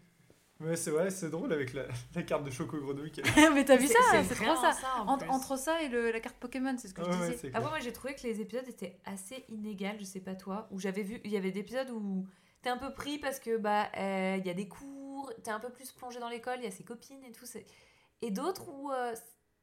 Ouais, c'est vrai, c'est drôle avec la, la carte de Choco Grenouille. Mais t'as vu ça C'est trop vraiment ça. en Entre, ça et le- la carte Pokémon, c'est ce que Ouais, je ouais, disais. Après, moi j'ai trouvé que les épisodes étaient assez inégales, je sais pas toi, où j'avais vu, il y avait des épisodes où t'es un peu pris parce que bah euh, il y a des cours, t'es un peu plus plongé dans l'école, il y a ses copines et tout, c'est- et d'autres où euh,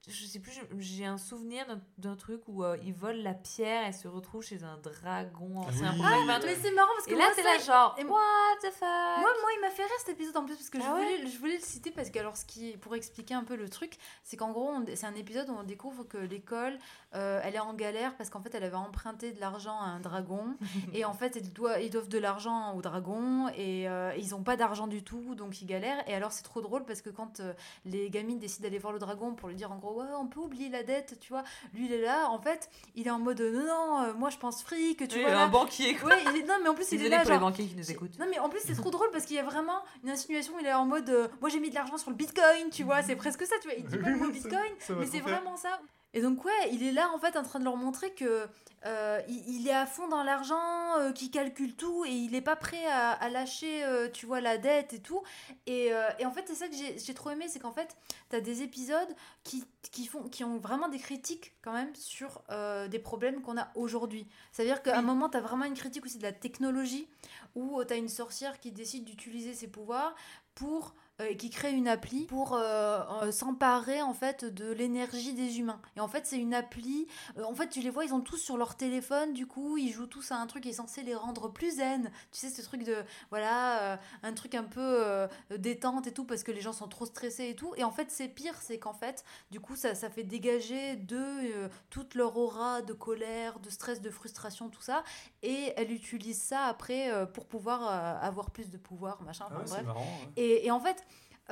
je sais plus, je- j'ai un souvenir d'un- truc où euh, ils volent la pierre et se retrouvent chez un dragon ancien. Oui. Un Mais c'est marrant parce que Et là moi, ça- là genre et- what the fuck? Moi, moi, il m'a fait rire cet épisode en plus parce que je, Ah ouais? voulais, je voulais le citer parce que alors ce qui pour expliquer un peu le truc, c'est qu'en gros c'est un épisode où on découvre que l'école euh, elle est en galère parce qu'en fait elle avait emprunté de l'argent à un dragon. Et en fait elle doit, ils doivent de l'argent au dragon et euh, ils ont pas d'argent du tout donc ils galèrent. Et alors c'est trop drôle parce que quand euh, les gamines décident d'aller voir le dragon pour lui dire en gros ouais on peut oublier la dette tu vois lui il est là en fait il est en mode non non euh, moi je pense fric tu Oui, vois un banquier quoi. Ouais, il est- non mais en plus il est là pour les genre banquiers qui nous écoutent. non mais en plus c'est trop drôle parce qu'il y a vraiment une insinuation, il est en mode euh, moi j'ai mis de l'argent sur le bitcoin, tu vois, c'est presque ça, tu vois, il dit pas le mot bitcoin, ça mais c'est vraiment ça. Et donc ouais, il est là en fait en train de leur montrer que euh, il, il est à fond dans l'argent, euh, qu'il calcule tout et il est pas prêt à, à lâcher, euh, tu vois, la dette et tout. Et, euh, et en fait c'est ça que j'ai trop aimé, c'est qu'en fait t'as des épisodes qui, qui font qui ont vraiment des critiques quand même sur des problèmes qu'on a aujourd'hui. Ça veut dire qu'à un moment t'as vraiment une critique aussi de la technologie où tu as une sorcière qui décide d'utiliser ses pouvoirs pour euh, qui crée une appli pour euh, euh, s'emparer en fait de l'énergie des humains. Et en fait, c'est une appli. en fait, tu les vois, ils ont tous sur leur téléphone. Du coup, ils jouent tous à un truc qui est censé les rendre plus zen. Tu sais, ce truc de voilà, un truc un peu détente et tout parce que les gens sont trop stressés et tout. Et en fait, c'est pire, c'est qu'en fait, du coup, ça, ça fait dégager de euh, toute leur aura de colère, de stress, de frustration, tout ça. Et elle utilise ça après pour pouvoir avoir plus de pouvoir, machin. Ah ouais, bref. c'est marrant. ouais. Et, et en fait,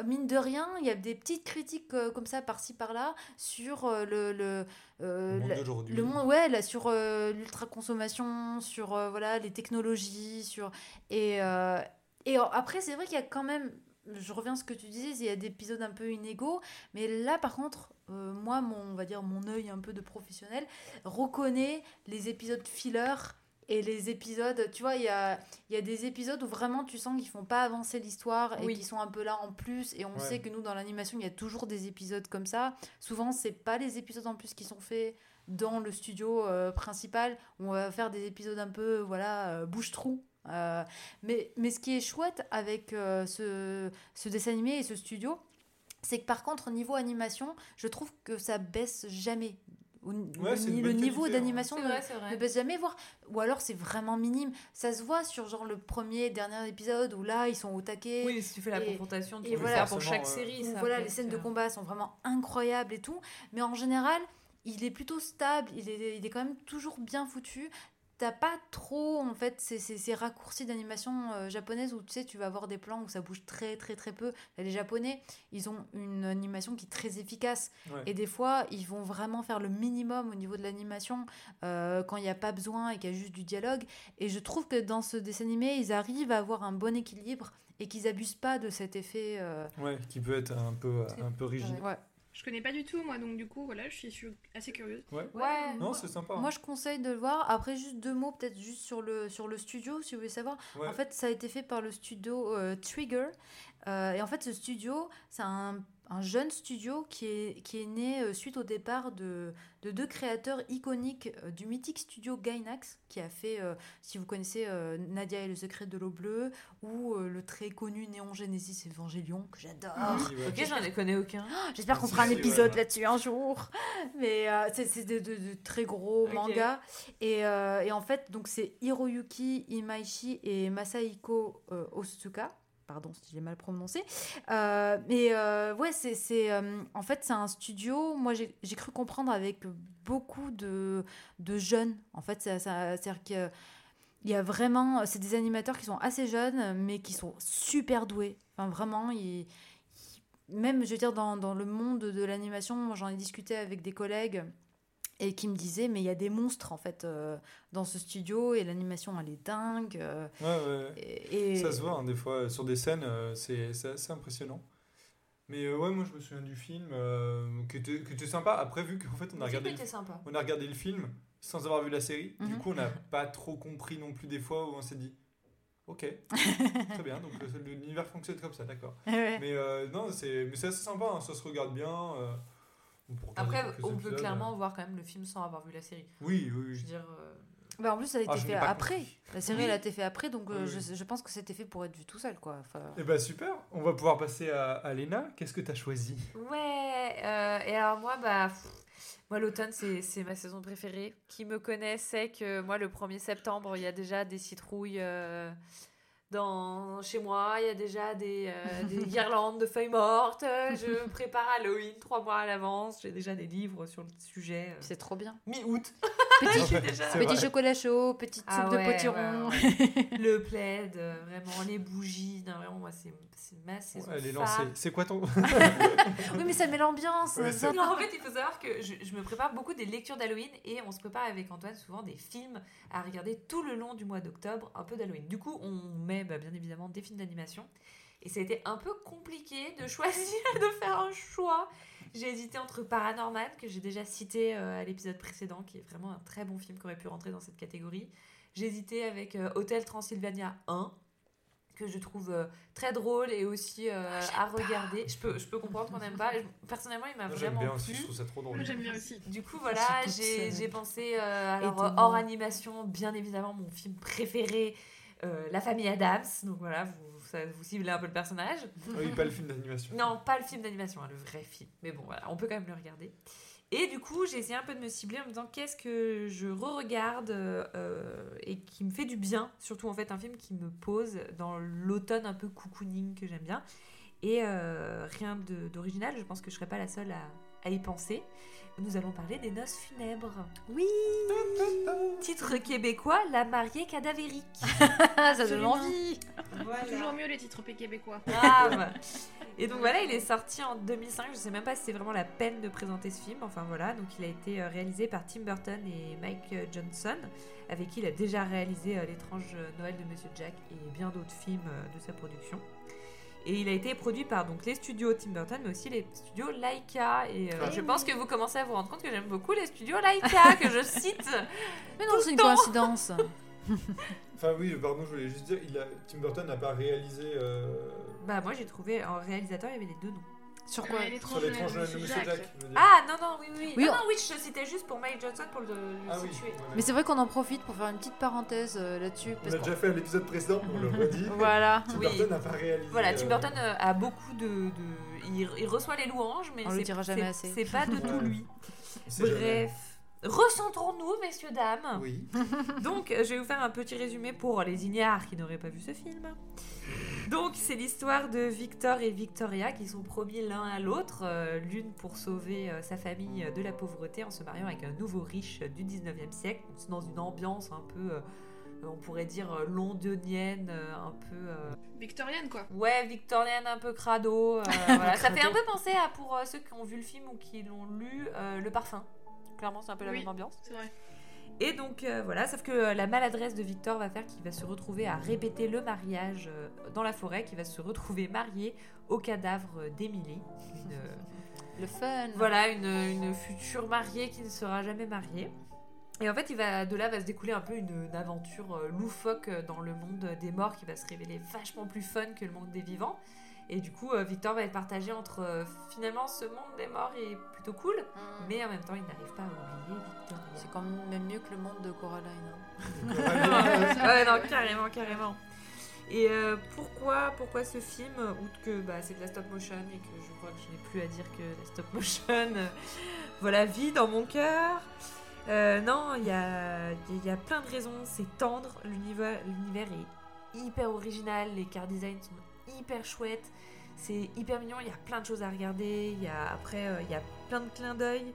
mine de rien, il y a des petites critiques euh, comme ça par-ci par-là sur euh, le, le, euh, Le monde la- d'aujourd'hui. le monde, ouais, là, sur euh, l'ultra-consommation, sur euh, voilà, les technologies, sur... Et, euh, et euh, après, c'est vrai qu'il y a quand même... Je reviens à ce que tu disais, il y a des épisodes un peu inégaux, mais là, par contre, euh, moi, mon, on va dire mon œil un peu de professionnel reconnaît les épisodes filler et les épisodes, tu vois, il y a, il y a des épisodes où vraiment tu sens qu'ils font pas avancer l'histoire et Oui. qui sont un peu là en plus. Et on Ouais. sait que nous, dans l'animation, il y a toujours des épisodes comme ça. Souvent, c'est pas les épisodes en plus qui sont faits dans le studio euh, principal. On va faire des épisodes un peu, voilà, euh, bouche-trou. Euh, mais, mais ce qui est chouette avec euh, ce, ce dessin animé et ce studio, c'est que par contre, au niveau animation, je trouve que ça baisse jamais. Ouais, le, niveau hein. d'animation ne- baisse jamais, voire ou alors c'est vraiment minime. Ça se voit sur genre le premier, dernier épisode où là ils sont au taquet. Oui, si tu fais la Et- confrontation, tu et peux le voilà. faire pour chaque série. ça, voilà, après, les scènes de combat sont vraiment incroyables et tout. Mais en général, il est plutôt stable, il est, il est quand même toujours bien foutu. T'as pas trop en fait ces, ces, ces raccourcis d'animation euh, japonaise où tu sais tu vas avoir des plans où ça bouge très très très peu. Les japonais ils ont une animation qui est très efficace Ouais. et des fois ils vont vraiment faire le minimum au niveau de l'animation euh, quand il n'y a pas besoin et qu'il y a juste du dialogue. Et je trouve que dans ce dessin animé ils arrivent à avoir un bon équilibre et qu'ils abusent pas de cet effet. euh, Ouais, qui peut être un peu, un peu rigide. ouais. Je connais pas du tout, moi, donc du coup, voilà, je suis, je suis assez curieuse. Ouais. Ouais. Non, c'est sympa. hein. Moi, je conseille de le voir. Après, juste deux mots, peut-être juste sur le, sur le studio, si vous voulez savoir. Ouais. En fait, ça a été fait par le studio euh, Trigger. Euh, et en fait, ce studio, c'est un, un jeune studio qui est, qui est né euh, suite au départ de, de deux créateurs iconiques euh, du mythique studio Gainax, qui a fait, euh, si vous connaissez euh, Nadia et le secret de l'eau bleue, ou euh, le très connu Néon Genesis Evangelion, que j'adore. Oui, ouais. Ok, j'en ai connais aucun. J'espère qu'on fera un épisode ouais. là-dessus un jour. Mais euh, c'est c'est de, de- de très gros mangas. Et, euh, et en fait, donc c'est Hiroyuki Imaishi et Masahiko euh, Otsuka. Pardon si j'ai mal prononcé. Euh, mais euh, ouais, c'est c'est, euh, en fait c'est un studio. Moi, j'ai cru comprendre avec beaucoup de, de jeunes. En fait, c'est-à-dire que il y a vraiment, c'est des animateurs qui sont assez jeunes, mais qui sont super doués. Enfin, vraiment, ils, même, je veux dire, dans, dans le monde de l'animation, j'en ai discuté avec des collègues et qui me disaient, mais il y a des monstres, en fait, euh, dans ce studio, et l'animation, elle est dingue. euh, Ouais, ouais. et, et- Ça se voit, hein, des fois, sur des scènes, euh, c'est assez impressionnant. Mais euh, ouais, moi, je me souviens du film, qui, était, qui était sympa. Après, vu qu'en fait, on a, regardé le, sympa. on a regardé le film sans avoir vu la série, du Mhm. coup, on n'a pas trop compris non plus des fois où on s'est dit, ok, très bien, donc l'univers fonctionne comme ça, d'accord. Ouais. Mais non, c'est mais c'est assez sympa, hein, ça se regarde bien. Après, on peut clairement euh. voir quand même le film sans avoir vu la série. Oui, oui, Je veux oui. dire. euh, Bah, en plus, ça a été Ah, je fait après. compris. La série, Oui. elle a été fait après, donc euh, Oui, oui. je, je pense que c'était fait pour être vu tout seul, quoi. Enfin, Eh ben super, on va pouvoir passer à, à Léna. Qu'est-ce que tu as choisi? Ouais, euh, et alors moi, bah, pff, moi l'automne c'est c'est ma saison préférée. Qui me connaît sait que moi le 1er septembre, il y a déjà des citrouilles euh, dans, chez moi, il y a déjà des, euh, des guirlandes de feuilles mortes. Je prépare Halloween trois mois à l'avance. J'ai déjà des livres sur le sujet. euh, c'est trop bien. Mi-aut. Petit, déjà- chocolat chaud, petite Ah soupe ouais, de potiron. ouais, ouais. le plaid, euh, vraiment les bougies. Non, vraiment, moi c'est c'est ma saison. Elle est phare. lancée. C'est quoi ton oui, mais ça met l'ambiance. En fait, il faut savoir que je, je me prépare beaucoup des lectures d'Halloween et on se prépare avec Antoine souvent des films à regarder tout le long du mois d'octobre, un peu d'Halloween. Du coup, on met bah, bien évidemment des films d'animation et ça a été un peu compliqué de choisir, de faire un choix. J'ai hésité entre Paranormal, que j'ai déjà cité euh, à l'épisode précédent, qui est vraiment un très bon film qui aurait pu rentrer dans cette catégorie. J'ai hésité avec euh, Hotel Transylvania 1, que je trouve euh, très drôle et aussi euh, à regarder. Je peux, je peux comprendre qu'on n'aime pas. Personnellement, il m'a vraiment bien aussi, plu. je trouve ça trop drôle. J'aime bien aussi. Du coup, voilà, j'ai pensé, euh, alors, euh, hors animation, bien évidemment, mon film préféré, euh, La famille Adams. Donc voilà, vous, ça, vous ciblez un peu le personnage. Oui, pas le film d'animation. Non, pas le film d'animation, hein, le vrai film. Mais bon, voilà, on peut quand même le regarder. Et du coup, j'ai essayé un peu de me cibler en me disant qu'est-ce que je re-regarde euh, et qui me fait du bien. Surtout, en fait, un film qui me pose dans l'automne un peu cocooning que j'aime bien. Et euh, rien de- d'original, je pense que je serais pas la seule à, à y penser. Nous allons parler des noces funèbres. Oui Titre québécois, La mariée cadavérique. Ça donne envie Toujours mieux les titres québécois. Grave. Et donc voilà, il est sorti en 2005. Je sais même pas si c'est vraiment la peine de présenter ce film. Enfin voilà, donc il a été euh, réalisé par Tim Burton et Mike euh, Johnson, avec qui il a déjà réalisé euh, L'étrange Noël de Monsieur Jack et bien d'autres films de sa production. Et il a été produit par donc les studios Tim Burton, mais aussi les studios Laika. Et euh, Ah. je pense que vous commencez à vous rendre compte que j'aime beaucoup les studios Laika, que je cite. Mais non, c'est une coïncidence Enfin oui, pardon, je voulais juste dire, il a... Tim Burton n'a pas réalisé euh, Bah moi j'ai trouvé en réalisateur il y avait les deux noms. Sur quoi sur l'étrange Noël de Monsieur Jack. je veux dire. Ah non non oui oui. Oui, non, on- non oui je citais juste pour Mike Johnson pour le, le Ah oui, situer. ouais, Mais c'est vrai qu'on en profite pour faire une petite parenthèse euh, là-dessus. On a déjà fait à l'épisode précédent, on le redit. Voilà. Tim Oui. Burton n'a pas réalisé. Voilà, Tim euh, Burton euh, a beaucoup de. de- Il, il reçoit les louanges, mais On le c'est- dira jamais assez. C'est pas de tout lui. Bref. Recentrons-nous, messieurs, dames. Oui. Donc, euh, je vais vous faire un petit résumé pour les ignares qui n'auraient pas vu ce film. Donc, c'est l'histoire de Victor et Victoria qui sont promis l'un à l'autre, euh, l'une pour sauver euh, sa famille de la pauvreté en se mariant avec un nouveau riche du 19e siècle. C'est dans une ambiance un peu, euh, on pourrait dire, londonienne, un peu. euh, Victorienne quoi. Ouais, victorienne, un peu crado. euh, voilà. Ça fait un peu penser à, pour euh, ceux qui ont vu le film ou qui l'ont lu, euh, Le Parfum. Clairement, c'est un peu la Oui. même ambiance. C'est vrai. Et donc, euh, voilà, sauf que euh, la maladresse de Victor va faire qu'il va se retrouver à répéter le mariage euh, dans la forêt, qu'il va se retrouver marié au cadavre d'Émilie. Euh, Le fun. voilà, une, une future mariée qui ne sera jamais mariée. Et en fait, il va, de là va se découler un peu une, une aventure loufoque dans le monde des morts qui va se révéler vachement plus fun que le monde des vivants. Et du coup, euh, Victor va être partagé entre euh, finalement ce monde des morts est plutôt cool, Mm. mais en même temps, il n'arrive pas à oublier Victoria. C'est quand même mieux que le monde de Coraline. hein. ouais, non, carrément, carrément. Et euh, pourquoi, pourquoi ce film Outre que bah, c'est de la stop motion et que je crois que je n'ai plus à dire que la stop motion, euh, voilà, vit dans mon cœur. Euh, non, il y a, il y a plein de raisons. C'est tendre, l'univers, l'univers est hyper original, les car designs sont hyper chouettes, c'est hyper mignon. Il y a plein de choses à regarder. Il y a après, euh, il y a plein de clins d'œil.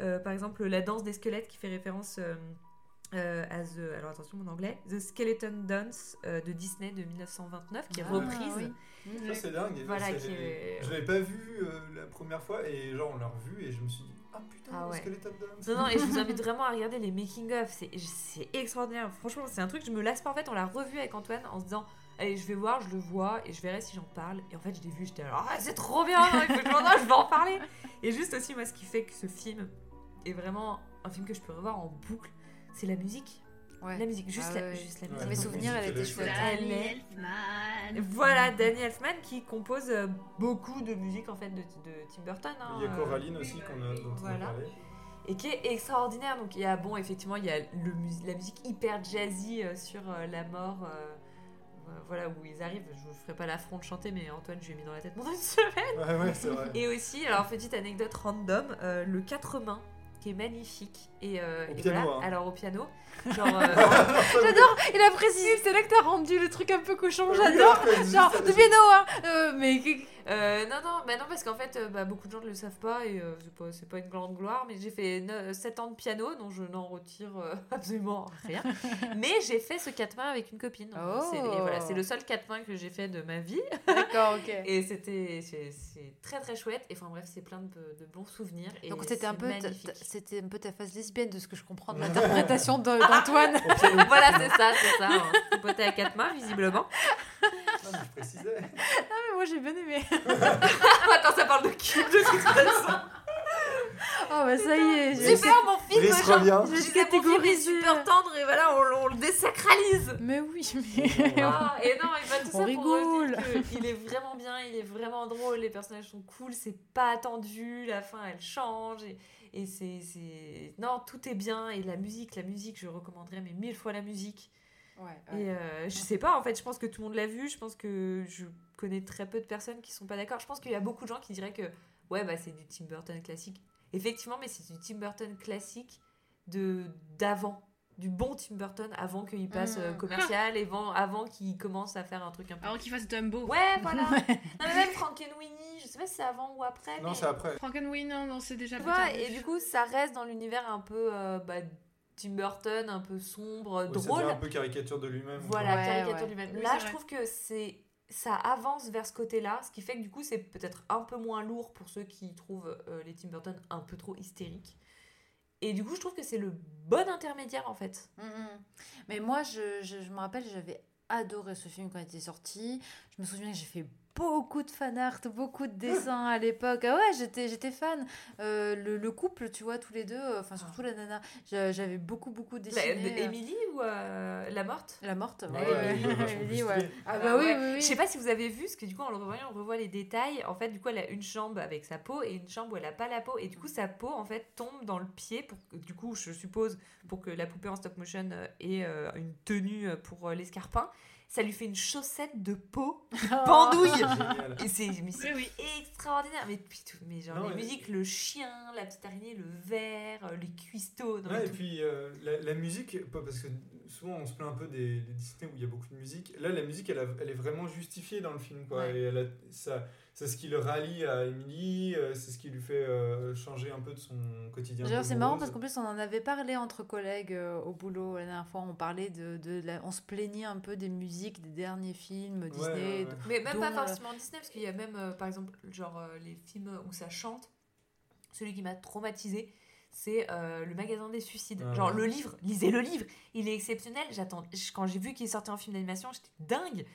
Euh, par exemple, la danse des squelettes qui fait référence euh, euh, à The, alors attention mon anglais, The Skeleton Dance euh, de Disney de 1929 qui est Ah, reprise. oui. Ça, c'est dingue. Voilà, C'est- qui est- Je l'avais pas vu euh, la première fois et genre on l'a revu et je me suis dit ah putain Ah ouais. Skeleton Dance. Non, non, et je vous invite vraiment à regarder les making-of, c'est c'est extraordinaire. Franchement, c'est un truc, je me lasse pas. En fait, on l'a revu avec Antoine en se disant, allez, je vais voir, je le vois et je verrai si j'en parle. Et en fait, je l'ai vu, j'étais alors, ah, c'est trop bien, il faut que je, je vais en parler. Et juste aussi, moi, ce qui fait que ce film est vraiment un film que je peux revoir en boucle, c'est la musique. Ouais. La musique, juste, Ah la, ouais. juste la Ouais, musique. Mes souvenirs, elle était chouette. est- Elfman. Voilà, Danny Elfman qui compose euh, beaucoup de musique en fait de, de Tim Burton. hein, Il y a euh, Coraline aussi qu'on a, dont on a Voilà. parlé. et qui est extraordinaire. Donc il y a bon effectivement il y a le la musique hyper jazzy euh, sur euh, la mort. euh, euh, voilà où ils arrivent. Je vous ferai pas l'affront de chanter, mais Antoine je lui ai mis dans la tête pendant une semaine. Ouais, ouais, c'est vrai. Et aussi alors petite anecdote random, euh, le quatre mains qui est magnifique et, euh, Au et piano, voilà. hein. Alors au piano, genre euh, J'adore Il a précisé, c'est là que t'as rendu le truc un peu cochon, j'adore Genre, de piano, hein Euh, Mais Euh, non, non, bah non, parce qu'en fait, euh, bah, beaucoup de gens ne le savent pas et euh, c'est pas, c'est pas une grande gloire, mais j'ai fait 7 ans de piano, dont je n'en retire euh, absolument rien. mais j'ai fait ce 4 mains avec une copine. Oh. C'est, et voilà, c'est le seul 4 mains que j'ai fait de ma vie. D'accord, ok. Et c'était c'est, c'est très très chouette. Et enfin bref, c'est plein de, de bons souvenirs. Et Donc c'était un peu, ta- c'était un peu ta phase lesbienne de ce que je comprends de l'interprétation d'Antoine. Voilà, c'est ça, c'est ça. hein. C'est poté à quatre mains, visiblement. Non, mais je précisais. Ah, mais moi j'ai bien aimé. Attends, ça parle de qui? De toute façon Oh bah ça y est. Super, mon film, Brice genre, je est catégorisé. super tendre et voilà, on, on le désacralise. Mais oui, mais. Ah, et non, et bah, tout On ça rigole. pour revenir que il est vraiment bien, il est vraiment drôle, les personnages sont cool, c'est pas attendu, la fin elle change et, c'est... Non, tout est bien et la musique, la musique, je recommanderais mais mille fois la musique. Ouais, Et euh, je sais pas, en fait, je pense que tout le monde l'a vu, je pense que je connais très peu de personnes qui sont pas d'accord. Je pense qu'il y a beaucoup de gens qui diraient que ouais, bah c'est du Tim Burton classique. Effectivement, mais c'est du Tim Burton classique de d'avant, du bon Tim Burton avant qu'il passe euh, Mm. commercial et avant, avant qu'il commence à faire un truc un peu. Avant qu'il fasse Dumbo. Ouais, voilà. non, mais même Frankenweenie, je sais pas si c'est avant ou après. Non, mais... c'est après. Frankenweenie, non, non, c'est déjà Tu vois, et du coup, ça reste dans l'univers un peu euh, bah, Tim Burton, un peu sombre, ça drôle. un peu caricature de lui-même. Voilà, Ouais, caricature ouais. lui-même. Oui, Là, je trouve que c'est ça avance vers ce côté-là, ce qui fait que du coup, c'est peut-être un peu moins lourd pour ceux qui trouvent euh, les Tim Burton un peu trop hystériques. Et du coup, je trouve que c'est le bon intermédiaire en fait. Mm, mm. Mais moi, je, je, je me rappelle, j'avais adoré ce film quand il était sorti. Je me souviens que j'ai fait beaucoup de fan art, beaucoup de dessins à l'époque. Ah ouais, j'étais, j'étais fan. Euh, le, le couple, tu vois, tous les deux, euh, enfin surtout la nana, j'a- j'avais beaucoup, beaucoup dessiné. euh, Emily ou euh, La Morte? La morte, Ouais, ouais. ouais. Ah Ah bah oui, ouais. oui, oui. Je sais pas si vous avez vu, parce que du coup, en le revoyant, on revoit les détails. En fait, du coup, elle a une chambre avec sa peau et une chambre où elle a pas la peau. Et du coup, sa peau, en fait, tombe dans le pied. Pour, du coup, je suppose, pour que la poupée en stop motion ait euh, une tenue pour euh, l'escarpin. Ça lui fait une chaussette de peau qui pendouille. Génial. Et c'est mais c'est Oui, oui. extraordinaire. Mais, puis tout- mais genre, Non, les mais- musiques, le chien, la petite araignée, le verre, euh, les cuistots. non, mais Ouais, et tout. puis euh, la, la musique, parce que souvent on se plaint un peu des, des Disney où il y a beaucoup de musique. Là, la musique, elle, a- elle est vraiment justifiée dans le film. Quoi. Ouais. Et elle a- ça, c'est ce qui le rallie à Emily, euh, c'est ce qui lui fait euh, changer un peu de son quotidien. D'ailleurs, c'est marrant parce qu'en plus, on en avait parlé entre collègues euh, au boulot la dernière fois. On parlait de, de la- on se plaignait un peu des musiques des derniers films Disney. ouais, ouais. de- Mais même dont, pas forcément Disney, parce qu'il y a même, par exemple, genre les films où ça chante. Celui qui m'a traumatisé, c'est euh, Le magasin des suicides. Ah genre ouais. le livre, lisez le livre, il est exceptionnel. J'attends, quand j'ai vu qu'il sortait en film d'animation, j'étais dingue.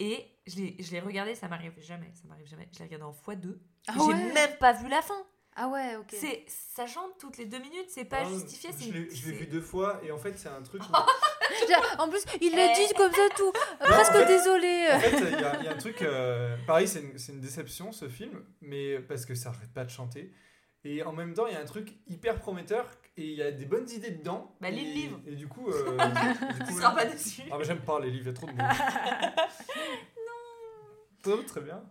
Et je l'ai, je l'ai regardé, ça m'arrive jamais, ça m'arrive jamais. Je l'ai regardé en x2. Ah j'ai ouais même pas vu la fin. Ah ouais, ok. C'est, ça chante toutes les deux minutes, c'est pas Ah, justifié. Je l'ai vu deux fois et en fait, c'est un truc. où- En plus, il l'a Eh. dit comme ça tout. Presque fait- désolé. En fait, il y, a- il y a un truc. euh, pareil, c'est une, c'est une déception ce film, mais parce que ça arrête pas de chanter. Et en même temps, il y a un truc hyper prometteur et il y a des bonnes idées dedans. Bah, lis et, le livre. Et du coup. euh, du Tu coup, seras là- pas dessus. Ah, mais j'aime pas les livres, il y a trop de mots. non Très bien.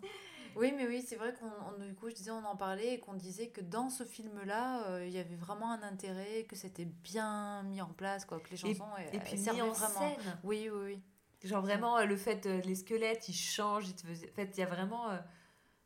Oui, mais oui, c'est vrai qu'on, on- du coup, je disais, on en parlait et qu'on disait que dans ce film-là, euh, il y avait vraiment un intérêt, que c'était bien mis en place, quoi, que les chansons elles- Et puis mis en vraiment. scène. Oui, oui, oui. Genre vraiment, euh, le fait, euh, les squelettes, ils changent. Ils te En fait, il y a vraiment euh,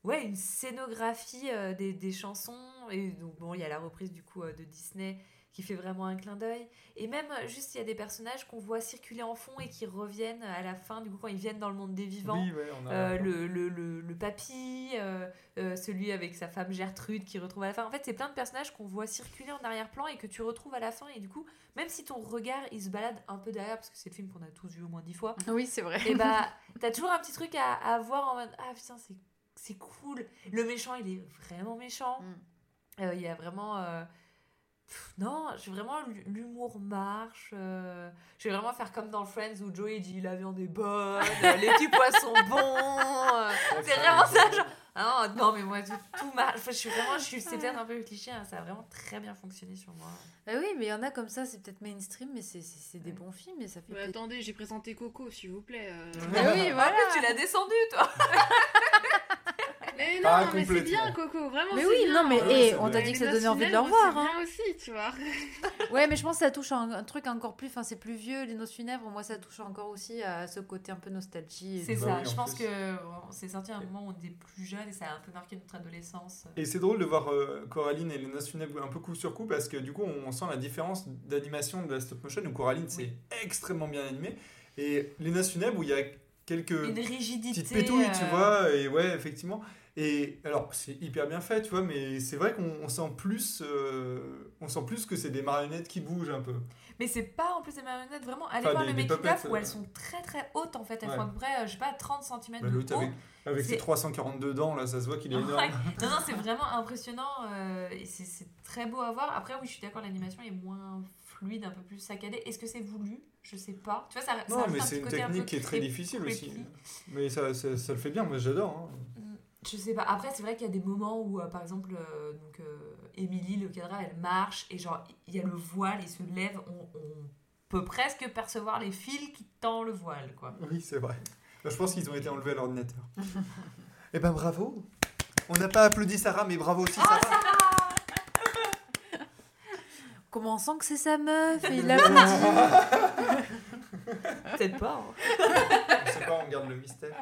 ouais, une scénographie euh, des, des chansons. Et donc, bon, il y a la reprise du coup euh, de Disney qui fait vraiment un clin d'œil. Et même, euh, juste, il y a des personnages qu'on voit circuler en fond et qui reviennent à la fin, du coup, quand ils viennent dans le monde des vivants. Oui, ouais, on a. Euh, le, le, le, le papy, euh, euh, celui avec sa femme Gertrude qui retrouve à la fin. En fait, c'est plein de personnages qu'on voit circuler en arrière-plan et que tu retrouves à la fin. Et du coup, même si ton regard il se balade un peu derrière, parce que c'est le film qu'on a tous vu au moins dix fois, Oui, c'est vrai. et bah t'as toujours un petit truc à, à voir en mode Ah putain, c'est, c'est cool. Le méchant, il est vraiment méchant. Mm. Euh, Il y a vraiment. euh, pff, non, je vraiment l'humour marche. euh, je vais vraiment faire comme dans Friends où Joey dit la viande est bonne, les petits poissons bons. euh, c'est vraiment ça, genre. Ah non, non, mais moi, tout, tout marche. Enfin, je suis vraiment. Je suis, c'est peut-être un peu le cliché, hein, ça a vraiment très bien fonctionné sur moi. Ah oui, mais il y en a comme ça, c'est peut-être mainstream, mais c'est, des bons films et ça fait. Mais peut-être- attendez, j'ai présenté Coco, s'il vous plaît. euh. Mais oui, En voilà. plus, tu l'as descendu, toi. Mais Pas non, mais c'est bien. Coco, vraiment. Mais c'est oui, bien. non, mais Ouais, eh, c'est on t'a dit que ça donnait envie de le revoir. Hein. C'est bien aussi, tu vois. Ouais, mais je pense que ça touche un, un truc encore plus. Enfin, c'est plus vieux, les noces funèbres. Moi, ça touche encore aussi à ce côté un peu nostalgie. C'est. Bah ça. oui, en je pense plus. que on s'est sorti à un moment où on était plus jeunes et ça a un peu marqué notre adolescence. Et c'est drôle de voir euh, Coraline et les Noces funèbres un peu coup sur coup parce que du coup on sent la différence d'animation de la stop motion où Coraline c'est extrêmement bien animé et les Noces funèbres où il y a quelques Une rigidité. petites pétouilles tu euh, vois et ouais effectivement et alors c'est hyper bien fait tu vois mais c'est vrai qu'on on sent plus euh, on sent plus que c'est des marionnettes qui bougent un peu Mais c'est pas en plus des marionnettes, vraiment. Allez Enfin, voir des- le des making puppets, of où euh. elles sont très très hautes en fait. Elles Ouais. font à peu près, euh, je sais pas, 30 cm Bah, de haut. avec, avec ses C'est- 342 dents là ça se voit qu'il est Ouais. énorme Non, non, c'est vraiment impressionnant euh, c'est très beau à voir. Après, oui, je suis d'accord, l'animation est moins fluide, un peu plus saccadée. Est-ce que c'est voulu? Je sais pas. Tu vois, ça, non mais c'est une un technique qui est très difficile aussi mais ça, ça, ça le fait bien moi j'adore hein. Je sais pas. Après, c'est vrai qu'il y a des moments où, euh, par exemple, euh, donc euh, Émilie, le cadre, elle marche et genre il y a le voile, il se lève. On, on peut presque percevoir les fils qui tendent le voile, quoi. Oui, c'est vrai. Je pense qu'ils ont été enlevés à l'ordinateur. eh ben bravo. On n'a pas applaudi Sarah, mais bravo aussi Sarah. Comment on sent que c'est sa meuf et il l'a pas dit. Peut-être pas. hein. On sait pas, on garde le mystère.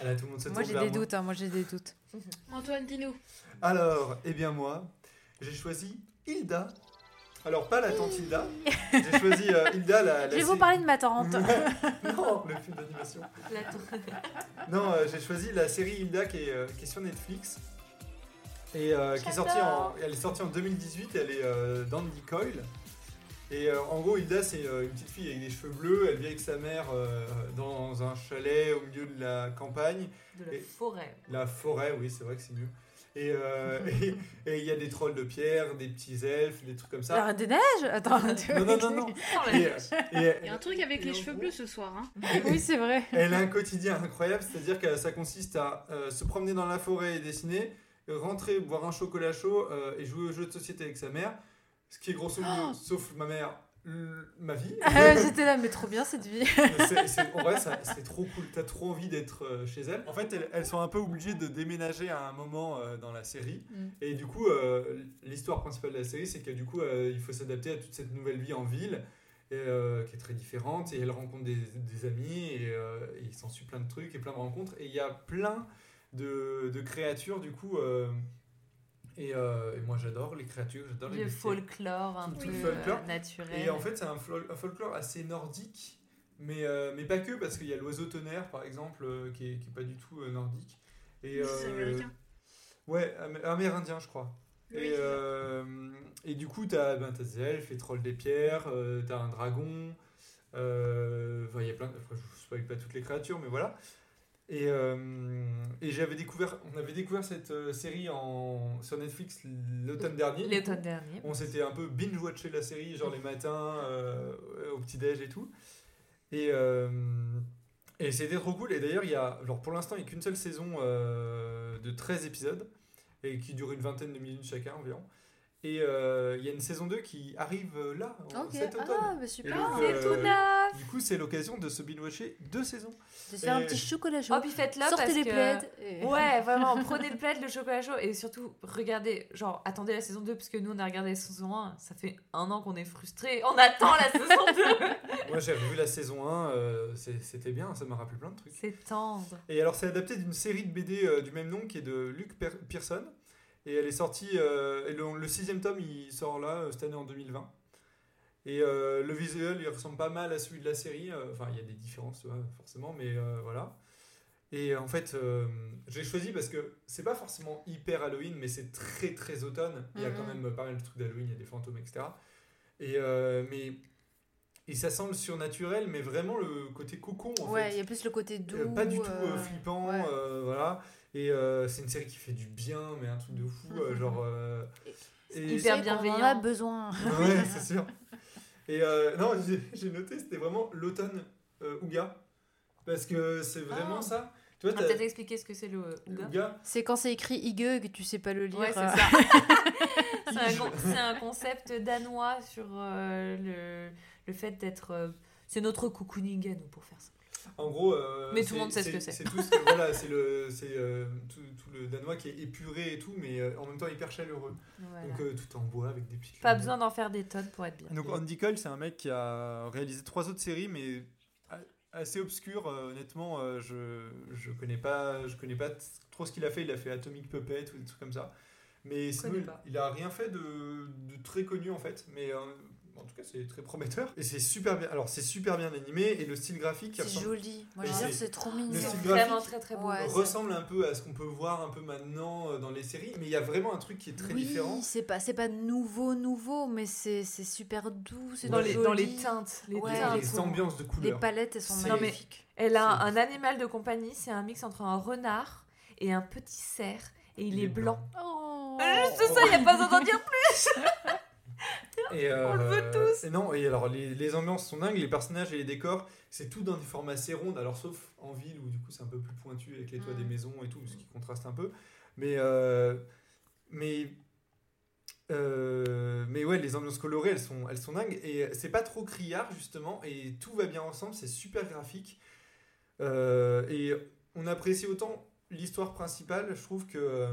Allez, tout le monde se Moi j'ai des doutes, hein, moi j'ai des doutes. Antoine, dis-nous. Alors, eh bien moi, j'ai choisi Hilda. Alors, pas la tante Hilda. J'ai choisi euh, Hilda, la... la Je vais vous parler de ma tante. non, le film d'animation. Non, euh, j'ai choisi la série Hilda qui est, euh, qui est sur Netflix. Et euh, qui est sortie en, elle est sortie en 2018, elle est euh, d'Andy Coyle. Et euh, en gros, Hilda, c'est euh, une petite fille avec des cheveux bleus. Elle vit avec sa mère euh, dans un chalet au milieu de la campagne. de la Et- forêt. La forêt, oui, c'est vrai que c'est mieux. Et euh, il y a des trolls de pierre, des petits elfes, des trucs comme ça. La Reine des Neiges? Attends. Non, non, non, non. Et, et- Il y a un truc avec les cheveux gros, bleus ce soir. Hein. Oui, c'est vrai. Elle a un quotidien incroyable, c'est-à-dire que ça consiste à euh, se promener dans la forêt et dessiner, rentrer, boire un chocolat chaud euh, et jouer aux jeux de société avec sa mère. Ce qui est grosso modo, sauf ma mère, ma vie. Ah, J'étais là, mais trop bien cette vie. En vrai, c'est trop cool. T'as trop envie d'être euh, chez elles. En fait, elles, elles sont un peu obligées de déménager à un moment euh, dans la série. Mm. Et du coup, euh, l'histoire principale de la série, c'est que du coup, euh, il faut s'adapter à toute cette nouvelle vie en ville. Et, qui est très différente et elle rencontre des, des amis et, et il s'en suit plein de trucs et plein de rencontres et il y a plein de, de créatures du coup et, euh, et moi j'adore les créatures j'adore les Le bestiaires. folklore un Tout peu le folklore. euh, naturel. Et en fait, c'est un, fol- un folklore assez nordique, mais, euh, mais pas que, parce qu'il y a l'oiseau tonnerre, par exemple, euh, qui, est, qui est pas du tout euh, nordique. Et, C'est euh, américain. Ouais, am- amérindien, je crois. Oui, et, euh, et du coup, t'as ben, t'as des elfes, les trolls des pierres, euh, t'as un dragon. euh, Enfin, il y a plein de. enfin, je ne spoil pas toutes les créatures, mais voilà. Et, euh, et j'avais découvert, on avait découvert cette euh, série en, sur Netflix l'automne dernier. L'automne. On s'était un peu binge-watché la série, genre les matins, euh, au petit-déj et tout. Et, euh, et c'était trop cool. Et d'ailleurs, il y a, alors pour l'instant, il n'y a qu'une seule saison de 13 épisodes, et qui dure une vingtaine de minutes chacun environ. Et euh, il y a une saison 2 qui arrive euh, là, en- Ok, cet automne. ah, bah super. donc, C'est euh, tout neuf Du coup, c'est l'occasion de se binge-watcher deux saisons. Vais te faire un et- petit chocolat chaud. Oh, puis faites-le Sortez parce les que... plaids. et- Ouais, vraiment, prenez le plaid, le chocolat chaud et surtout, regardez, genre, attendez la saison 2 parce que nous on a regardé la saison 1, ça fait un an qu'on est frustrés, on attend la saison 2 Moi, j'ai revu la saison 1, euh, c'est- c'était bien, ça m'a rappelé plein de trucs. C'est tendre. Et alors, c'est adapté d'une série de BD euh, du même nom qui est de Luc Per- Pearson. Et elle est sortie. euh, et le, le sixième tome, il sort là, euh, cette année en 2020. Et euh, le visuel, il ressemble pas mal à celui de la série. Enfin, il y a des différences, forcément, mais voilà. Et en fait, j'ai choisi parce que c'est pas forcément hyper Halloween, mais c'est très très automne. Il y a quand Mhm. même pas mal de trucs d'Halloween, il y a des fantômes, etc. Et, mais, et ça sent le surnaturel, mais vraiment le côté cocon en Ouais, fait. il y a plus le côté doux. Euh, pas du tout euh, euh, flippant, ouais. voilà. Et euh, c'est une série qui fait du bien, mais un truc de fou, euh, Mhm. genre. euh, Et Hyper bienveillant. en a besoin. ouais, c'est sûr. Et euh, non, j'ai- noté, c'était vraiment l'automne euh, Ouga. Parce que c'est vraiment Ah. ça. Tu On vois, peut-être expliquer ce que c'est le Ouga. C'est quand c'est écrit Ige que tu sais pas le lire. Ouais, c'est ça. c'est un, concept danois sur euh, le, le fait d'être. euh, c'est notre cocooning à nous pour faire ça. En gros. euh, Mais tout le monde sait ce que c'est. C'est tout ce que- voilà, c'est le, c'est, euh, tout, tout le danois qui est épuré et tout, mais euh, en même temps hyper chaleureux. Voilà. Donc euh, tout en bois avec des petites. Pas lumières. besoin d'en faire des tonnes pour être bien. Donc Andy Cole, c'est un mec qui a réalisé trois autres séries, mais assez obscures. euh, honnêtement, euh, je je connais pas, je connais pas trop ce qu'il a fait. Il a fait Atomic Puppet ou des trucs comme ça. Mais sinon, il, il a rien fait de, de très connu en fait. Mais euh, en tout cas, c'est très prometteur. Et c'est super bien. Alors, c'est super bien animé et le style graphique C'est ressemble, joli. Moi, je veux dire, c'est- c'est trop le mignon. style C'est graphique vraiment très très beau. Ouais, ressemble un peu à ce qu'on peut voir un peu maintenant euh, dans les séries. Mais il y a vraiment un truc qui est très oui, différent. c'est pas, c'est pas nouveau, nouveau, mais c'est c'est super doux, c'est Dans les, dans les teintes. Les Ouais, Les, teintes. les ambiances de Les couleurs. palettes, elles sont Non, magnifiques. Elle a un animal de compagnie, c'est un mix entre un renard et un petit cerf. Et il, est, blanc. Oh. Juste ça, il n'y a pas besoin d'en dire plus. Et On le veut euh, tous. Et non, et alors les, les ambiances sont dingues, les personnages et les décors, c'est tout dans des formats assez rondes, alors sauf en ville où du coup c'est un peu plus pointu avec les toits Mm. des maisons et tout, ce qui contraste un peu. Mais, euh, mais, euh, mais ouais, les ambiances colorées, elles sont, elles sont dingues. Et c'est pas trop criard justement, et tout va bien ensemble, c'est super graphique. Euh, et on apprécie autant l'histoire principale, je trouve que,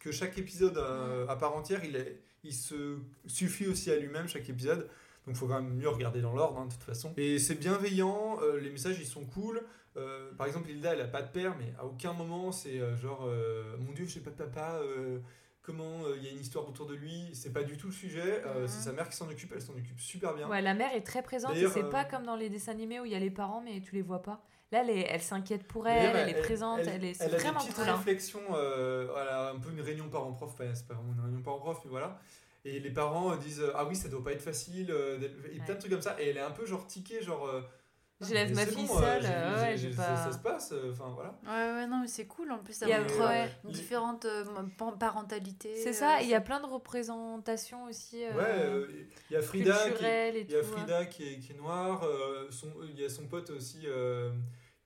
que que chaque épisode euh, à part entière, il, est, il se suffit aussi à lui-même, chaque épisode. Donc il faut quand même mieux regarder dans l'ordre, hein, de toute façon. Et c'est bienveillant, euh, les messages ils sont cool. Euh, par exemple, Hilda, elle a pas de père, mais à aucun moment c'est euh, genre Mon Dieu, j'ai pas de papa, comment il y a une histoire autour de lui? C'est pas du tout le sujet. Mhm. C'est sa mère qui s'en occupe, elle s'en occupe super bien. Ouais, la mère est très présente et c'est pas comme dans les dessins animés où il y a les parents mais tu les vois pas. Là, elle, est- elle s'inquiète pour elle, D'ailleurs, elle, est présente, elle, est elle a vraiment des petites cool. hein. réflexions, euh, voilà, un peu une réunion parent-prof, enfin, c'est pas vraiment une réunion parent-prof, mais voilà. Et les parents euh, disent euh, Ah oui, ça doit pas être facile, et plein de trucs comme ça. Et elle est un peu genre tiquée, genre. euh, Je mais ma fille bon, seule, euh, ouais, j'ai- j'ai ça, pas- ça se passe, enfin voilà. Ouais, ouais, non, mais c'est cool. En plus, ça Il y a- montre ouais. euh, Les- différentes euh, parentalités. C'est euh, ça, il y a plein de représentations aussi euh, Ouais, euh, il y a Frida qui, et y a hein. Frida qui est, qui est noire, euh, son, il y a son pote aussi euh,